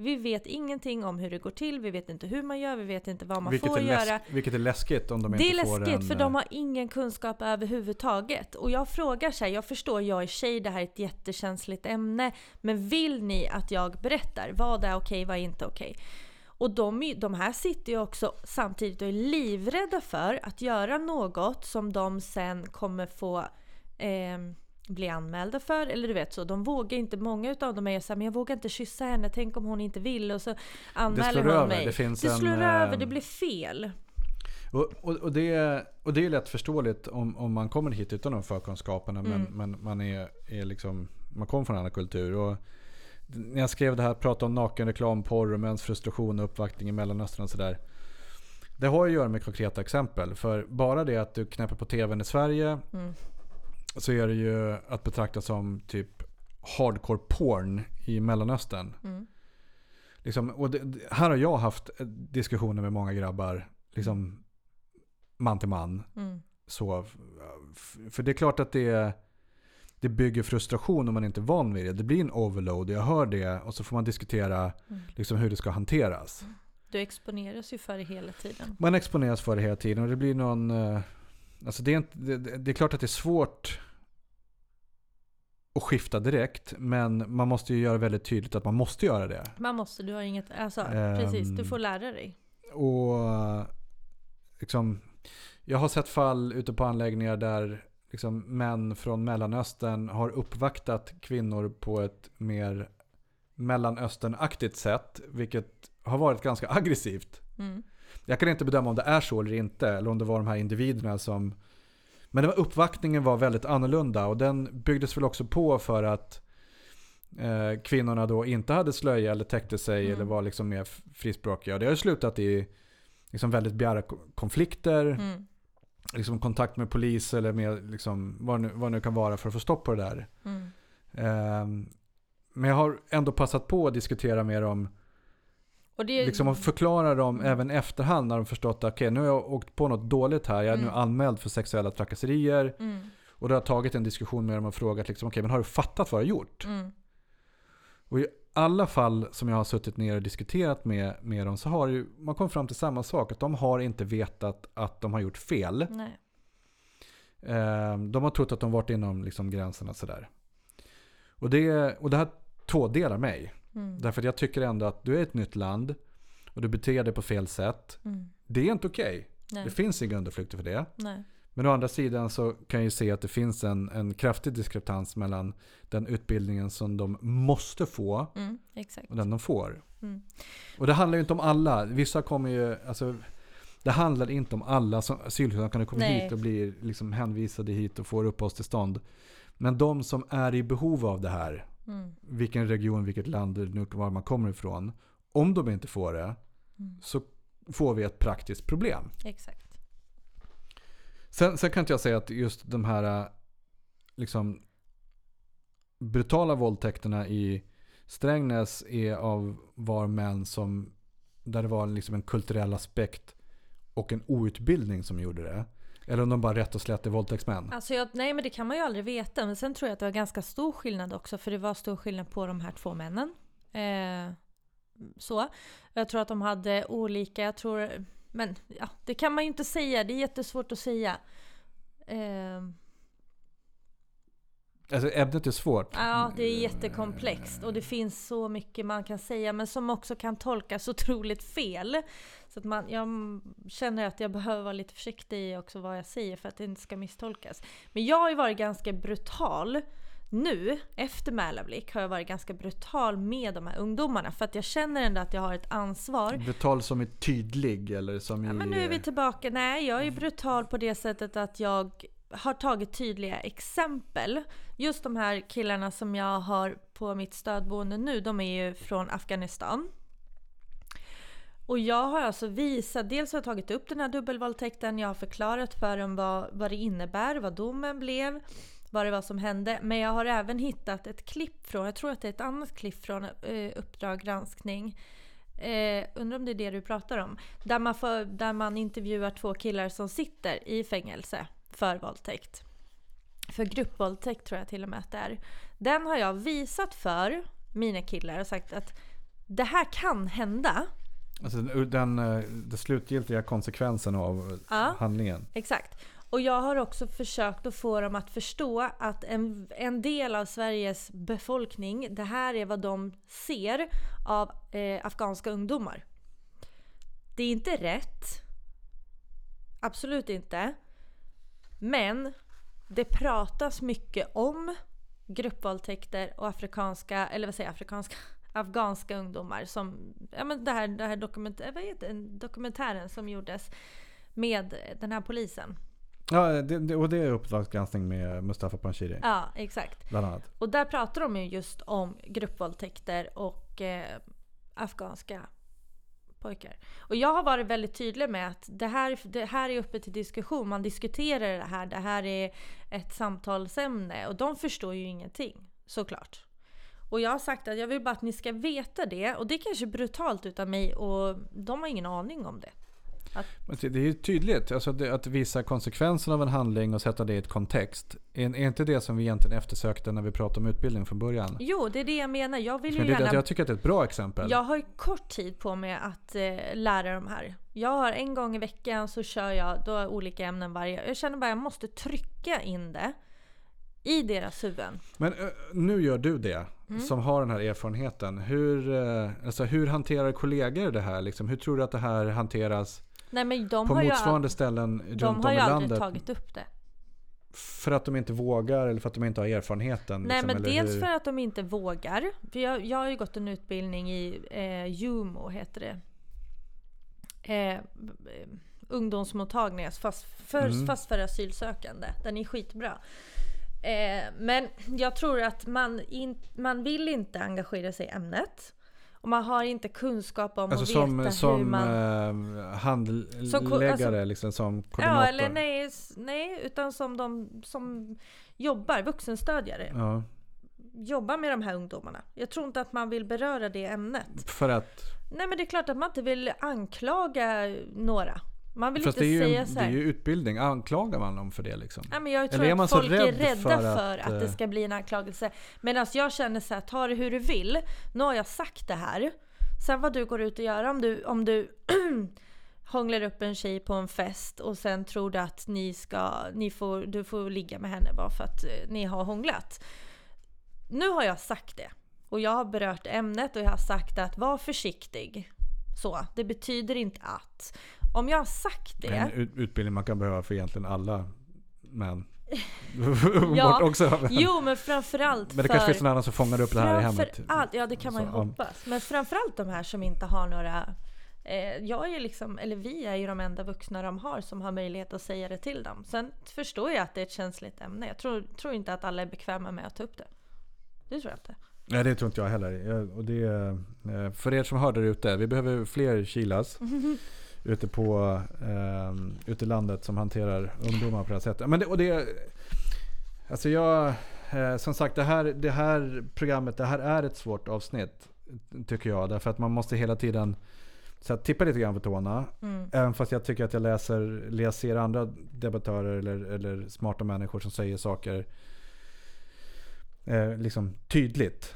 Vi vet ingenting om hur det går till. Vi vet inte hur man gör. Vi vet inte vad man Vilket får är, göra. vilket är läskigt om de Det är inte får läskigt en... för de har ingen kunskap överhuvudtaget. Och jag frågar så här, jag förstår, jag är tjej, det här är ett jättekänsligt ämne. Men vill ni att jag berättar? Vad är okej, vad är inte okej? Och de, är- de här sitter ju också samtidigt och är livrädda för att göra något som de sen kommer få eh, bli anmälda för. Eller du vet så, de vågar inte, många utav dem är så här, men jag vågar inte kyssa henne, tänk om hon inte vill. Och så anmäler hon över, mig. det finns det en, slår eh, över, det blir fel. Och, och, och, det, är- och det är lätt förståeligt om, om man kommer hit utan de förkunskaperna. Men, Mm. men man, är, är liksom, man kommer från en annan kultur. Och när jag skrev det här, prata om nakenreklam, porr och mäns frustration och uppvaktning i Mellanöstern och sådär. Det har ju att göra med konkreta exempel. För bara det att du knäpper på tvn i Sverige Mm. Så är det ju att betrakta som typ hardcore porn i Mellanöstern. Mm. Liksom, och det, här har jag haft eh, diskussioner med många grabbar. Liksom man till man. Mm. Så, för det är klart att det, det bygger frustration om man inte är van vid det. Det blir en overload, jag hör det och så får man diskutera Mm. liksom hur det ska hanteras. Du exponeras ju för det hela tiden. Man exponeras för det hela tiden och det blir någon... Alltså det, är inte, det, det är klart att det är svårt att skifta direkt. Men man måste ju göra väldigt tydligt att man måste göra det. Man måste, du har inget, alltså Ehm. precis, du får lära dig. Och liksom, jag har sett fall ute på anläggningar där liksom, män från Mellanöstern har uppvaktat kvinnor på ett mer Mellanösternaktigt sätt. Vilket har varit ganska aggressivt. Mm. Jag kan inte bedöma om det är så eller inte. Eller om det var de här individerna som... Men den uppvaktningen var väldigt annorlunda. Och den byggdes väl också på för att eh, kvinnorna då inte hade slöja eller täckte sig Mm. eller var liksom mer frispråkiga. Och det har ju slutat i liksom väldigt bjära konflikter. Mm. Liksom kontakt med polis eller med liksom, vad, nu, vad nu kan vara för att få stopp på det där. Mm. Ehm, men jag har ändå passat på att diskutera med dem. Och det, Liksom att förklara dem Mm. även efterhand när de förstått att okej nu har jag åkt på något dåligt här. Jag är nu Mm. anmäld för sexuella trakasserier. Mm. Och då har jag tagit en diskussion med dem och frågat liksom, okej men har du fattat vad du har gjort? Mm. Och i alla fall som jag har suttit ner och diskuterat med, med dem så har ju, man kommit fram till samma sak. Att de har inte vetat att de har gjort fel. Ehm, de har trott att de varit inom liksom gränserna sådär. Och det, och det här tvådelar mig. Mm. Därför att jag tycker ändå att du är ett nytt land och du beter dig på fel sätt. Mm. Det är inte okej. Nej. Det finns inga underflykter för det. Nej. Men å andra sidan så kan jag ju se att det finns en, en kraftig diskrepans mellan den utbildningen som de måste få Mm. Och den de får. Mm. Och det handlar ju inte om alla. Vissa kommer ju, alltså, det handlar inte om alla som asylsökande kommer Nej. hit och blir liksom hänvisade hit och får uppehållstillstånd. Men de som är i behov av det här, Mm. vilken region, vilket land, var man kommer ifrån. Om de inte får det Mm. så får vi ett praktiskt problem. Exakt. Sen, sen kan inte jag säga att just de här äh, liksom, brutala våldtäkterna i Strängnäs är av var män som där det var liksom en kulturell aspekt och en outbildning som gjorde det. Eller om de bara rätt och slätt är våldtäktsmän. Alltså jag, nej men det kan man ju aldrig veta. Men sen tror jag att det var ganska stor skillnad också. För det var stor skillnad på de här två männen. Eh, så. Jag tror att de hade olika, jag tror... Men ja, det kan man ju inte säga. Det är jättesvårt att säga. Eh, Alltså ämnet är svårt. ja, det är jättekomplext. Och det finns så mycket man kan säga. Men som också kan tolkas otroligt fel. Så att man, jag känner att jag behöver vara lite försiktig i också vad jag säger för att det inte ska misstolkas. Men jag har ju varit ganska brutal nu, efter Mälarblick, har jag varit ganska brutal med de här ungdomarna. För att jag känner ändå att jag har ett ansvar. Brutal som är tydlig eller som Ja, i... men nu är vi tillbaka. Nej, jag är brutal på det sättet att jag har tagit tydliga exempel. Just de här killarna som jag har på mitt stödboende nu, de är ju från Afghanistan. Och jag har alltså visat, dels har jag tagit upp den här dubbelvåldtäkten, jag har förklarat för dem vad, vad det innebär, vad domen blev, vad det var som hände. Men jag har även hittat ett klipp från, jag tror att det är ett annat klipp från eh, Uppdrag granskning. Eh, undrar om det är det du pratar om. Där man, får, där man intervjuar två killar som sitter i fängelse för våldtäkt. För gruppvåldtäkt tror jag till och med att det är. Den har jag visat för mina killar och sagt att det här kan hända. Alltså den, den, eh, den slutgiltiga konsekvensen av Ja. handlingen. Exakt. Och jag har också försökt att få dem att förstå att en, en del av Sveriges befolkning, det här är vad de ser av eh, afghanska ungdomar. Det är inte rätt. Absolut inte. Men det pratas mycket om gruppvåldtäkter och afrikanska, eller vad säger jag, afrikanska, afghanska ungdomar som, ja men det här, det här dokument, vad heter dokumentären som gjordes med den här polisen. Ja, det, det, och det är uppdragsgranskning med Mustafa Panshiri. Ja, exakt. Bland annat. Och där pratar de ju just om gruppvåldtäkter och eh, afghanska pojkar. Och jag har varit väldigt tydlig med att det här, det här är uppe till diskussion. Man diskuterar det här. Det här är ett samtalsämne. Och de förstår ju ingenting, såklart. Och jag har sagt att jag vill bara att ni ska veta det. Och det är kanske brutalt utav mig och de har ingen aning om det. Men Det är ju tydligt, alltså det, att visa konsekvenserna av en handling och sätta det i ett kontext. Är, är inte det som vi egentligen eftersökte när vi pratade om utbildning från början? Jo, det är det jag menar. Jag vill ju det, gärna... jag tycker att det är ett bra exempel. Jag har ju kort tid på mig att eh, lära de här. Jag har en gång i veckan så kör jag då olika ämnen varje. Jag känner bara att jag måste trycka in det i deras huvuden. Men ö, nu gör du det, Mm. som har den här erfarenheten. Hur, eh, alltså, hur hanterar kollegor det här? Liksom? Hur tror du att det här hanteras Nej men de på har ju, motsvarande all, ställen runt de om har i ju landet? aldrig tagit upp det. för att de inte vågar eller för att de inte har erfarenheten? Nej liksom, men dels hur? för att de inte vågar. För jag, jag har ju gått en utbildning i eh, JUMO heter det. Eh, b- ungdomsmottagningar fast för, Mm. fast för asylsökande. Den är skitbra. Eh, men jag tror att man, in, man vill inte engagera sig i ämnet. Och man har inte kunskap om Alltså att som, veta som hur man... eh, handläggare, Som ko- alltså- liksom som koordinator? Ja, eller nej, nej, utan som de som jobbar, vuxenstödjare. Ja, Jobbar med de här ungdomarna. Jag tror inte att man vill beröra det ämnet. för att... Nej men det är klart att man inte vill anklaga några. Man vill Fast inte är, ju, säga så det är ju utbildning. Anklagar man dem för det liksom? Nej, men jag tror Eller är man att folk är rädd rädda för för att, att, det eh, ska bli en anklagelse. Medan jag känner så här, ta det hur du vill. Nu har jag sagt det här. Sen vad du går ut och gör om du, om du hånglar upp en tjej på en fest och sen tror du att ni ska, ni får, du får ligga med henne bara för att eh, ni har hånglat. Nu har jag sagt det. Och jag har berört ämnet och jag har sagt att var försiktig. Så, det betyder inte att. Om jag har sagt det. En ut- utbildning man kan behöva för egentligen alla män. Ja, också. Men, Jo men framförallt men det kanske finns någon annan som fångar upp det här i hemmet. Framförallt, ja det kan man ju Så, hoppas. Men framförallt de här som inte har några eh, jag är liksom, eller vi är ju de enda vuxna de har som har möjlighet att säga det till dem. Sen förstår jag att det är ett känsligt ämne. Jag tror, tror inte att alla är bekväma med att ta upp det. Det tror jag inte. Nej det tror inte jag heller. Jag- Och det, eh, för er som hör där ute, vi behöver fler Kilas ute, på, eh, ute i landet som hanterar ungdomar på det här sättet. Men det, och det, alltså jag, eh, som sagt det här, det här programmet, det här är ett svårt avsnitt. Tycker jag. Därför att man måste hela tiden så att tippa lite grann på tårna. Mm. Även fast jag tycker att jag läser, läser andra debattörer eller, eller smarta människor som säger saker eh, liksom tydligt.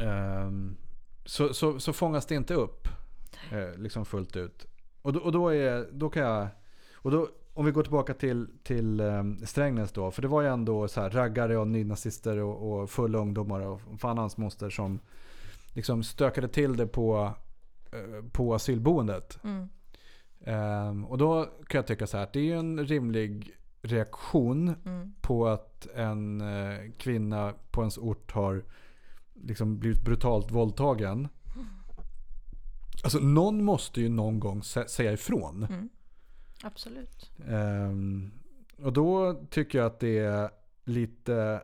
Ehm, så, så, så fångas det inte upp eh, liksom fullt ut. Och då, och då, är, då kan jag... Och då, om vi går tillbaka till, till um, Strängnäs då. För det var ju ändå så här raggare och nynazister och, och fulla ungdomar och fan hans moster som liksom stökade till det på, eh, på asylboendet. Mm. Ehm, och då kan jag tycka så här att det är ju en rimlig reaktion Mm. på att en eh, kvinna på ens ort har liksom blivit brutalt våldtagen. Alltså någon måste ju någon gång sä- säga ifrån. Mm. Absolut. Ehm, och då tycker jag att det är lite...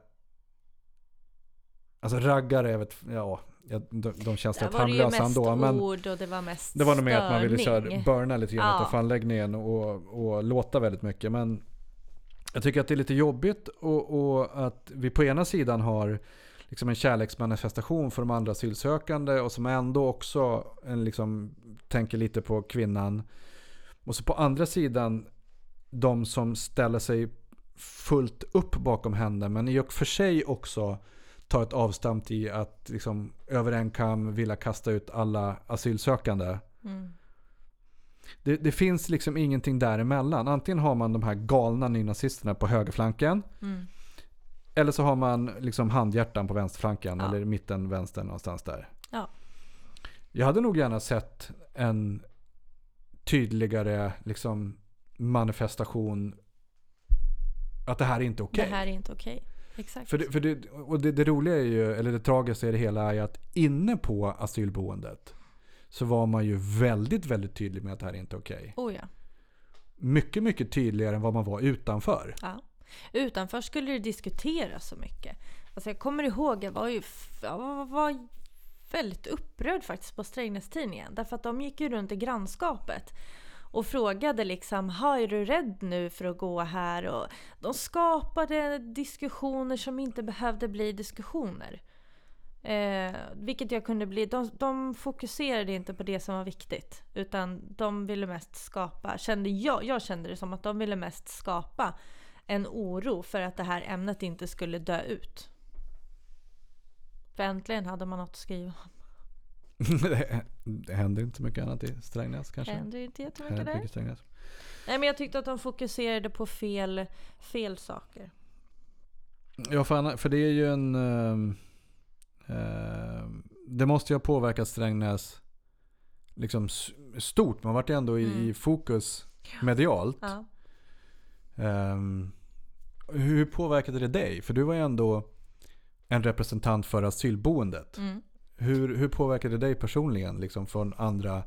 Alltså raggare, jag vet, ja, de, de känns Där rätt var det ju harmlösa mest ändå. Men ord och det var mest det var nog mer att man ville störning. köra, burna lite grann Ja. utav anläggningen och, och låta väldigt mycket. Men jag tycker att det är lite jobbigt och, och att vi på ena sidan har liksom en kärleksmanifestation för de andra asylsökande och som ändå också en liksom, tänker lite på kvinnan. Och så på andra sidan de som ställer sig fullt upp bakom henne men i och för sig också tar ett avstamp i att liksom, över en kam vilja kasta ut alla asylsökande. Mm. Det, det finns liksom ingenting däremellan. Antingen har man de här galna nynazisterna på högerflanken. Mm. Eller så har man liksom handhjärtan på vänsterflanken. Ja. Eller mitten vänster någonstans där. Ja. Jag hade nog gärna sett en tydligare liksom, manifestation. Att det här är inte okej. Det här är inte okej. Exakt. För, det, för det, och det, det roliga är ju, eller det tragiska i det hela är att inne på asylboendet så var man ju väldigt, väldigt tydlig med att det här är inte okej. Oh ja. Mycket, mycket tydligare än vad man var utanför. Ja. Utanför skulle det diskuteras så mycket. Alltså jag kommer ihåg, jag var ju jag var väldigt upprörd faktiskt på Strängnäs-tidningen. Därför att de gick ju runt i grannskapet och frågade liksom, är du rädd nu för att gå här? Och de skapade diskussioner som inte behövde bli diskussioner. Eh, vilket jag kunde bli. De, de fokuserade inte på det som var viktigt. Utan de ville mest skapa, kände jag, jag kände det som att de ville mest skapa en oro för att det här ämnet inte skulle dö ut. För äntligen hade man något att skriva om. det, det händer inte så mycket annat i Strängnäs Det kanske. händer inte jättemycket där. Strängnäs. Nej men jag tyckte att de fokuserade på fel, fel saker. Ja, för, för det är ju en... ehm, det måste ju ha påverkat Strängnäs liksom stort. Man vart ju ändå i, Mm. i fokus medialt. Ja. Ehm, hur påverkade det dig? För du var ju ändå en representant för asylboendet. Mm. Hur, hur påverkade det dig personligen liksom från andra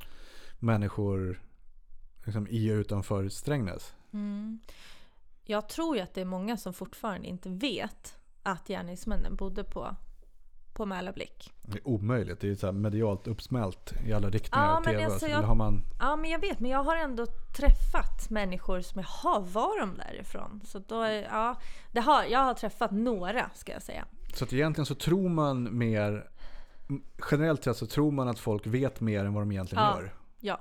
människor liksom, i och utanför Strängnäs? Mm. Jag tror ju att det är många som fortfarande inte vet att gärningsmännen bodde på, på Mälarblick. Det är omöjligt. Det är ju så medialt uppsmält i alla riktningar. Ja, men TV, alltså, så jag- har man, Ja, men jag vet. Men jag har ändå träffat människor som jaha, var de därifrån? Så då ja, det har, jag har träffat några ska jag säga. så att egentligen så tror man mer... Generellt sett så tror man att folk vet mer än vad de egentligen Ja. gör. Ja.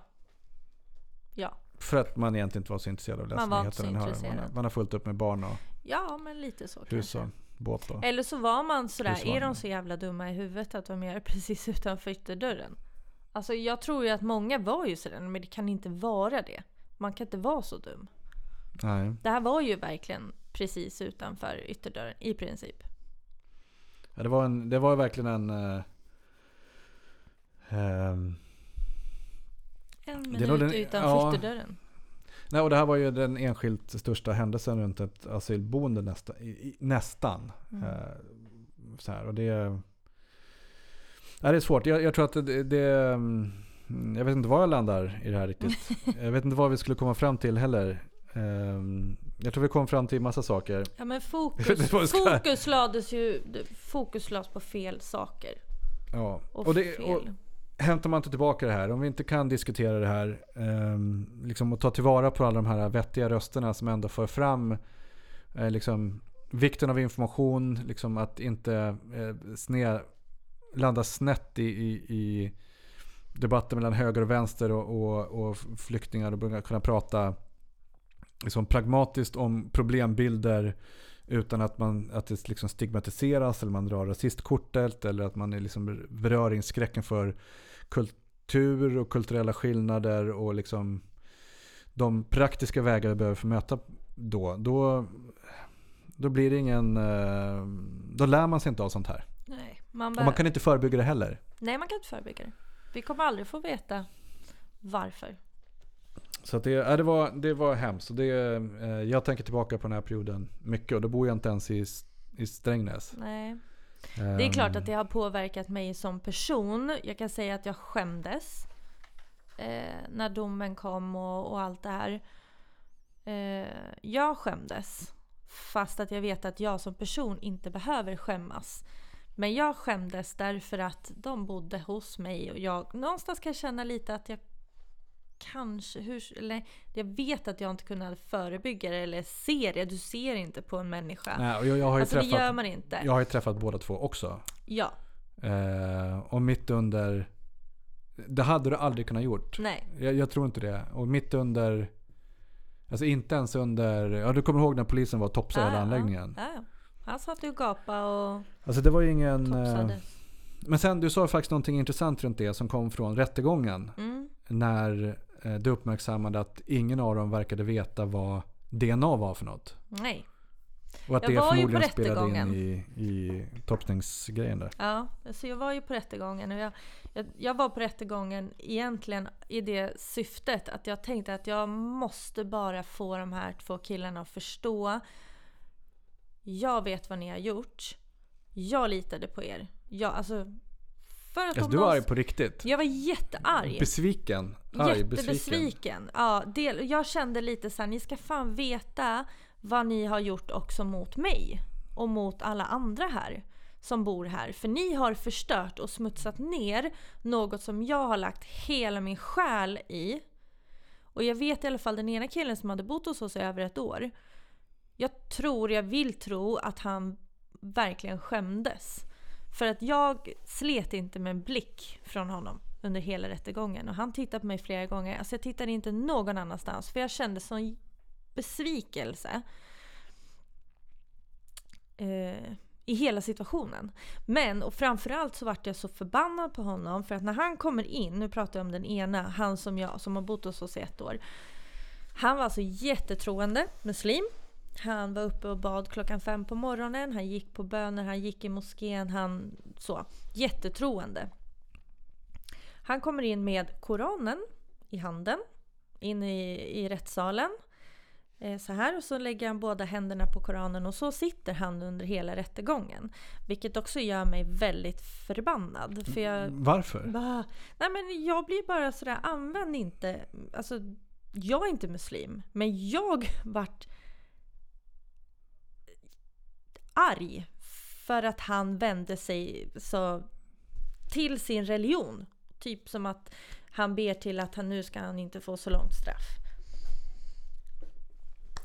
Ja. För att man egentligen inte var så intresserad av att läsa Man var inte nyheterna. Man har- Man, har- har fullt upp med barn och Ja, men lite så kanske. Båt. Och. Eller så var man sådär, är de så jävla dumma i huvudet att de gör det precis utanför ytterdörren? Alltså jag tror ju att många var ju sådär, men det kan inte vara det. Man kan inte vara så dum. Nej. Det här var ju verkligen precis utanför ytterdörren, i princip. Ja, det, var en, det var verkligen en... eh, ehm, En Det minut den- utanför ja. ytterdörren. Nej, och det här var ju den enskilt största händelsen runt ett asylboende nästa, i, nästan. Mm. Eh, så här, och det, nej, det är svårt. Jag, jag tror att det, det... mm, Jag vet inte var jag landar i det här riktigt. jag vet inte vad vi skulle komma fram till heller. Ehm, jag tror vi kom fram till massa saker. Ja men fokus, fokus lades ju fokus lades på fel saker. Ja. Och, Och, det, fel. och hämtar man inte tillbaka det här, om vi inte kan diskutera det här eh, liksom, och ta tillvara på alla de här vettiga rösterna som ändå för fram eh, liksom, vikten av information, liksom, att inte eh, sne, landa snett i, i, i debatten mellan höger och vänster och, och, och flyktingar och börja kunna prata liksom, pragmatiskt om problembilder utan att, man, att det liksom stigmatiseras eller man drar rasistkortet eller att man är liksom beröringsskräcken för kultur och kulturella skillnader och liksom de praktiska vägar vi behöver för att möta då. Då, då blir det ingen... eh, Då lär man sig inte av sånt här. Nej, man, Och bör, man kan inte förebygga det heller. nej, man kan inte förebygga det. Vi kommer aldrig få veta varför. Så det, ja, det, var, det var hemskt. Och det, eh, jag tänker tillbaka på den här perioden mycket och då bor jag inte ens i, i Strängnäs. Nej. Det är klart Ehm, att det har påverkat mig som person. Jag kan säga att jag skämdes eh, när domen kom och, och allt det här. Eh, jag skämdes. Fast att jag vet att jag som person inte behöver skämmas. Men jag skämdes därför att de bodde hos mig och jag någonstans kan känna lite att jag kanske, hur, eller jag vet att jag inte kunnat förebygga det eller se det. Du ser inte på en människa. Nej, och jag, jag, har ju alltså det gör träffat, man inte. jag har ju träffat båda två också. Ja, Eh, och mitt under... Det hade du aldrig kunnat gjort. nej. Jag, jag tror inte det. Och mitt under... Alltså inte ens under... Ja du kommer ihåg när polisen var och topsade hela Ja, ja. anläggningen. Ja, ja. Han satt och gapade och Alltså det var ju ingen... eh, topsade. Men sen du sa faktiskt någonting intressant runt det som kom från rättegången. Mm. När eh, du uppmärksammade att ingen av dem verkade veta vad DNA var för något. Nej. Och att Jag det var ju på förmodligen spelade in i, i topsningsgrejen där. Ja, så jag var ju på rättegången och jag, jag, jag var på rättegången egentligen i det syftet att jag tänkte att jag måste bara få de här två killarna att förstå. Jag vet vad ni har gjort. Jag litade på er. Jag, alltså, för att Alltså du var någon- arg på riktigt. Jag var jättearg. Besviken. Arg, besviken. Jättebesviken. Ja, del, jag kände lite så här, ni ska fan veta vad ni har gjort också mot mig. Och mot alla andra här som bor här. För ni har förstört och smutsat ner något som jag har lagt hela min själ i. Och jag vet i alla fall den ena killen som hade bott hos oss i över ett år. Jag tror, jag vill tro att han verkligen skämdes. För att jag slet inte med en blick från honom under hela rättegången. Och han tittade på mig flera gånger. Alltså jag tittade inte någon annanstans. För jag kände sån besvikelse. Eh, I hela situationen. Men, och framförallt så vart jag så förbannad på honom. För att när han kommer in, nu pratar jag om den ena, han som jag, som har bott hos oss i ett år. Han var alltså jättetroende muslim. Han var uppe och bad klockan fem på morgonen. Han gick på böner, han gick i moskén. Han så. Jättetroende. Han kommer in med Koranen i handen. In i, i rättssalen. Eh, så här och så lägger han båda händerna på Koranen och så sitter han under hela rättegången. Vilket också gör mig väldigt förbannad. För jag, Varför? Va? Nej men jag blir bara sådär, använd inte, alltså jag är inte muslim, men jag vart arg för att han vände sig så till sin religion. Typ som att han ber till att han nu ska han inte få så långt straff.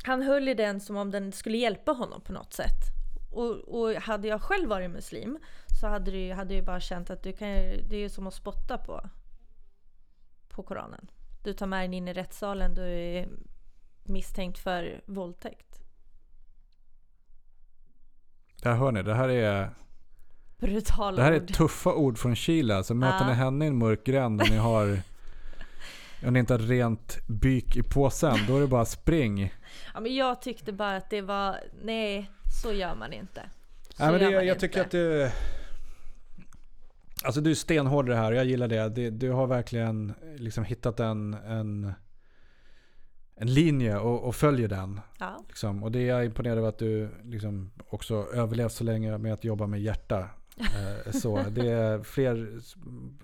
Han höll i den som om den skulle hjälpa honom på något sätt. Och, och hade jag själv varit muslim så hade du hade jag bara känt att du kan, det är som att spotta på, på Koranen. Du tar med den in i rättssalen, du är misstänkt för våldtäkt. Där hör ni, det här är, Brutala det här är ord. tuffa ord från Chile. Så möter Ja. ni henne i en mörk gränd och ni har om ni inte har rent byk i påsen, då är det bara spring. Ja, men jag tyckte bara att det var, nej, så gör man inte. Så Nej, men det, gör man jag inte. tycker att du... Alltså du är stenhård i det här och jag gillar det. det du har verkligen liksom hittat en, en, en linje och, och följer den. Ja, Liksom. Och det är jag imponerad över att du liksom också överlevt så länge med att jobba med hjärta. Eh, så det är fler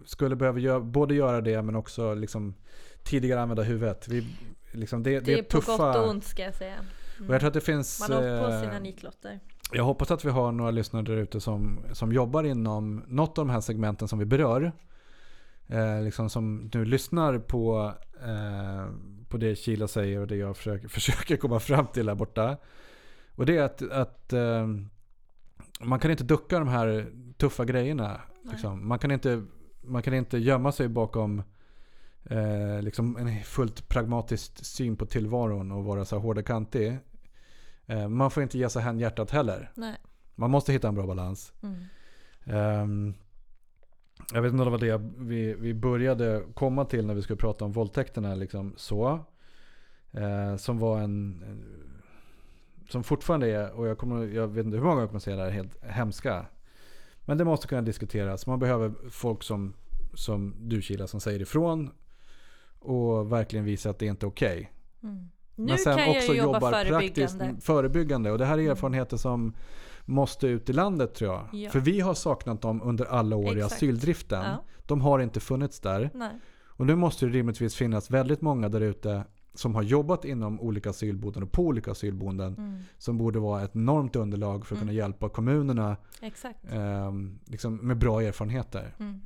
skulle behöva göra, både göra det men också liksom tidigare använda huvudet. Vi, liksom, det, det, är på tuffa... gott och ont ska jag säga. Mm. Och jag tror att det finns... Man har på eh, sina nitlotter. jag hoppas att vi har några lyssnare där ute som, som jobbar inom något av de här segmenten som vi berör. Eh, liksom som nu lyssnar på, eh, på det Kila säger och det jag försöker, försöker komma fram till här borta. Och det är att, att eh, man kan inte ducka de här tuffa grejerna. Liksom. Man, kan inte, man kan inte gömma sig bakom eh, liksom en fullt pragmatisk syn på tillvaron och vara så här hård och kantig. Eh, man får inte ge sig hän hjärtat heller. Nej. Man måste hitta en bra balans. Mm. Ehm, jag vet inte om det var det vi, vi började komma till när vi skulle prata om våldtäkterna. Liksom så. Eh, som var en... Som fortfarande är, och jag, kommer, jag vet inte hur många jag kommer säga det här, helt hemska. Men det måste kunna diskuteras. Man behöver folk som, som du Kila som säger ifrån. Och verkligen visa att det inte är okej. Mm. Nu Men sen kan jag också ju jobba jobbar praktiskt förebyggande. förebyggande. Och det här är Mm. erfarenheter som måste ut i landet tror jag. Ja. För vi har saknat dem under alla år i Exakt. asyldriften. Ja. De har inte funnits där. Nej. Och nu måste det rimligtvis finnas väldigt många där ute som har jobbat inom olika asylboenden och på olika asylboenden. Mm. Som borde vara ett enormt underlag för att kunna hjälpa kommunerna Exakt. ehm, liksom med bra erfarenheter. Mm.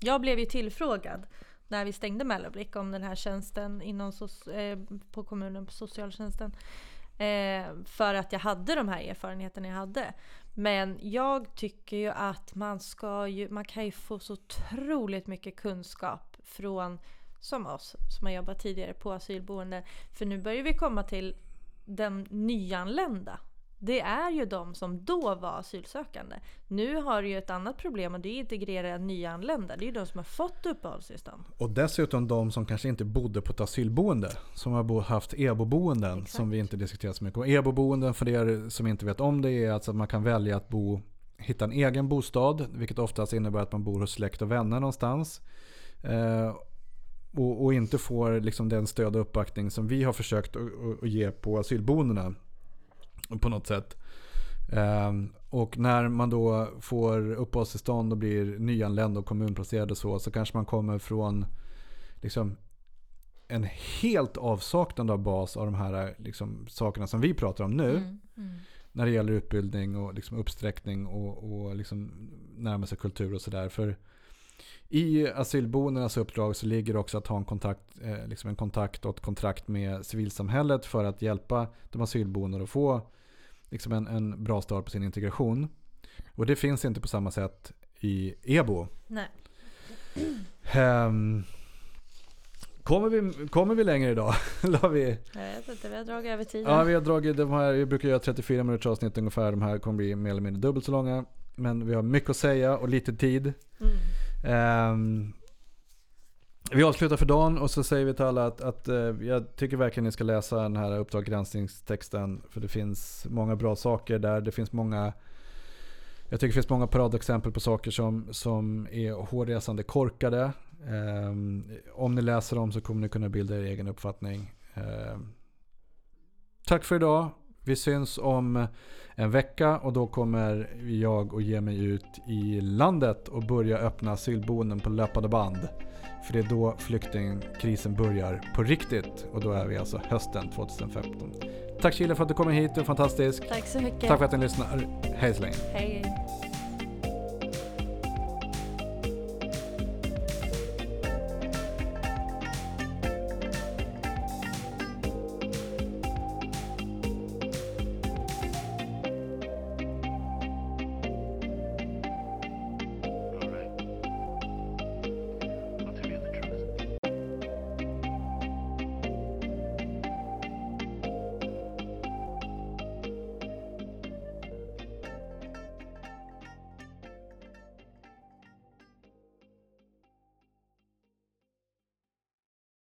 Jag blev ju tillfrågad när vi stängde Mellanblick om den här tjänsten inom soc- eh, på kommunen, på socialtjänsten. Eh, för att jag hade de här erfarenheterna jag hade. Men jag tycker ju att man ska ju, man kan ju få så otroligt mycket kunskap från som oss som har jobbat tidigare på asylboenden. För nu börjar vi komma till den nyanlända. Det är ju de som då var asylsökande. Nu har du ju ett annat problem och det är att integrera nyanlända. Det är ju de som har fått uppehållstillstånd. Och dessutom de som kanske inte bodde på ett asylboende. Som har haft EBO-boenden Exakt. som vi inte diskuterar så mycket om. EBO-boenden för er som inte vet om det är alltså att man kan välja att bo, hitta en egen bostad. Vilket oftast innebär att man bor hos släkt och vänner någonstans. Eh, och, och inte får liksom den stöd och uppbackning som vi har försökt att ge på asylboendena. På något sätt. Ehm, och när man då får uppehållstillstånd och blir nyanländ och kommunplacerad och så. Så kanske man kommer från liksom en helt avsaknad av bas av de här liksom, sakerna som vi pratar om nu. Mm, mm. När det gäller utbildning och liksom uppsträckning och, och liksom närma sig kultur och sådär. För i asylboendenas uppdrag så ligger också att ha en kontakt, eh, liksom en kontakt och ett kontrakt med civilsamhället för att hjälpa de asylboende att få liksom en, en bra start på sin integration. Och det finns inte på samma sätt i EBO. Nej. Ehm, kommer, vi, kommer vi längre idag? Eller vi... Jag vet inte, vi har dragit över tiden. Ja, vi har dragit de här, vi brukar göra 34 minuters avsnitt ungefär. De här kommer bli mer eller mindre dubbelt så långa. Men vi har mycket att säga och lite tid. Mm. Ehm, vi avslutar för dagen och så säger vi till alla att, att eh, jag tycker verkligen ni ska läsa den här Uppdrag granskningstexten. För det finns många bra saker där. Det finns många jag tycker det finns många paradexempel på saker som, som är hårresande korkade. Um, om ni läser dem så kommer ni kunna bilda er egen uppfattning. Um, tack för idag. Vi syns om en vecka och då kommer jag och ge mig ut i landet och börja öppna asylboenden på löpande band. För det är då flyktingkrisen börjar på riktigt och då är vi alltså hösten 2015. Tack Chile för att du kom hit, du är fantastisk. Tack så mycket. Tack för att ni lyssnar. Hej så länge. Hej.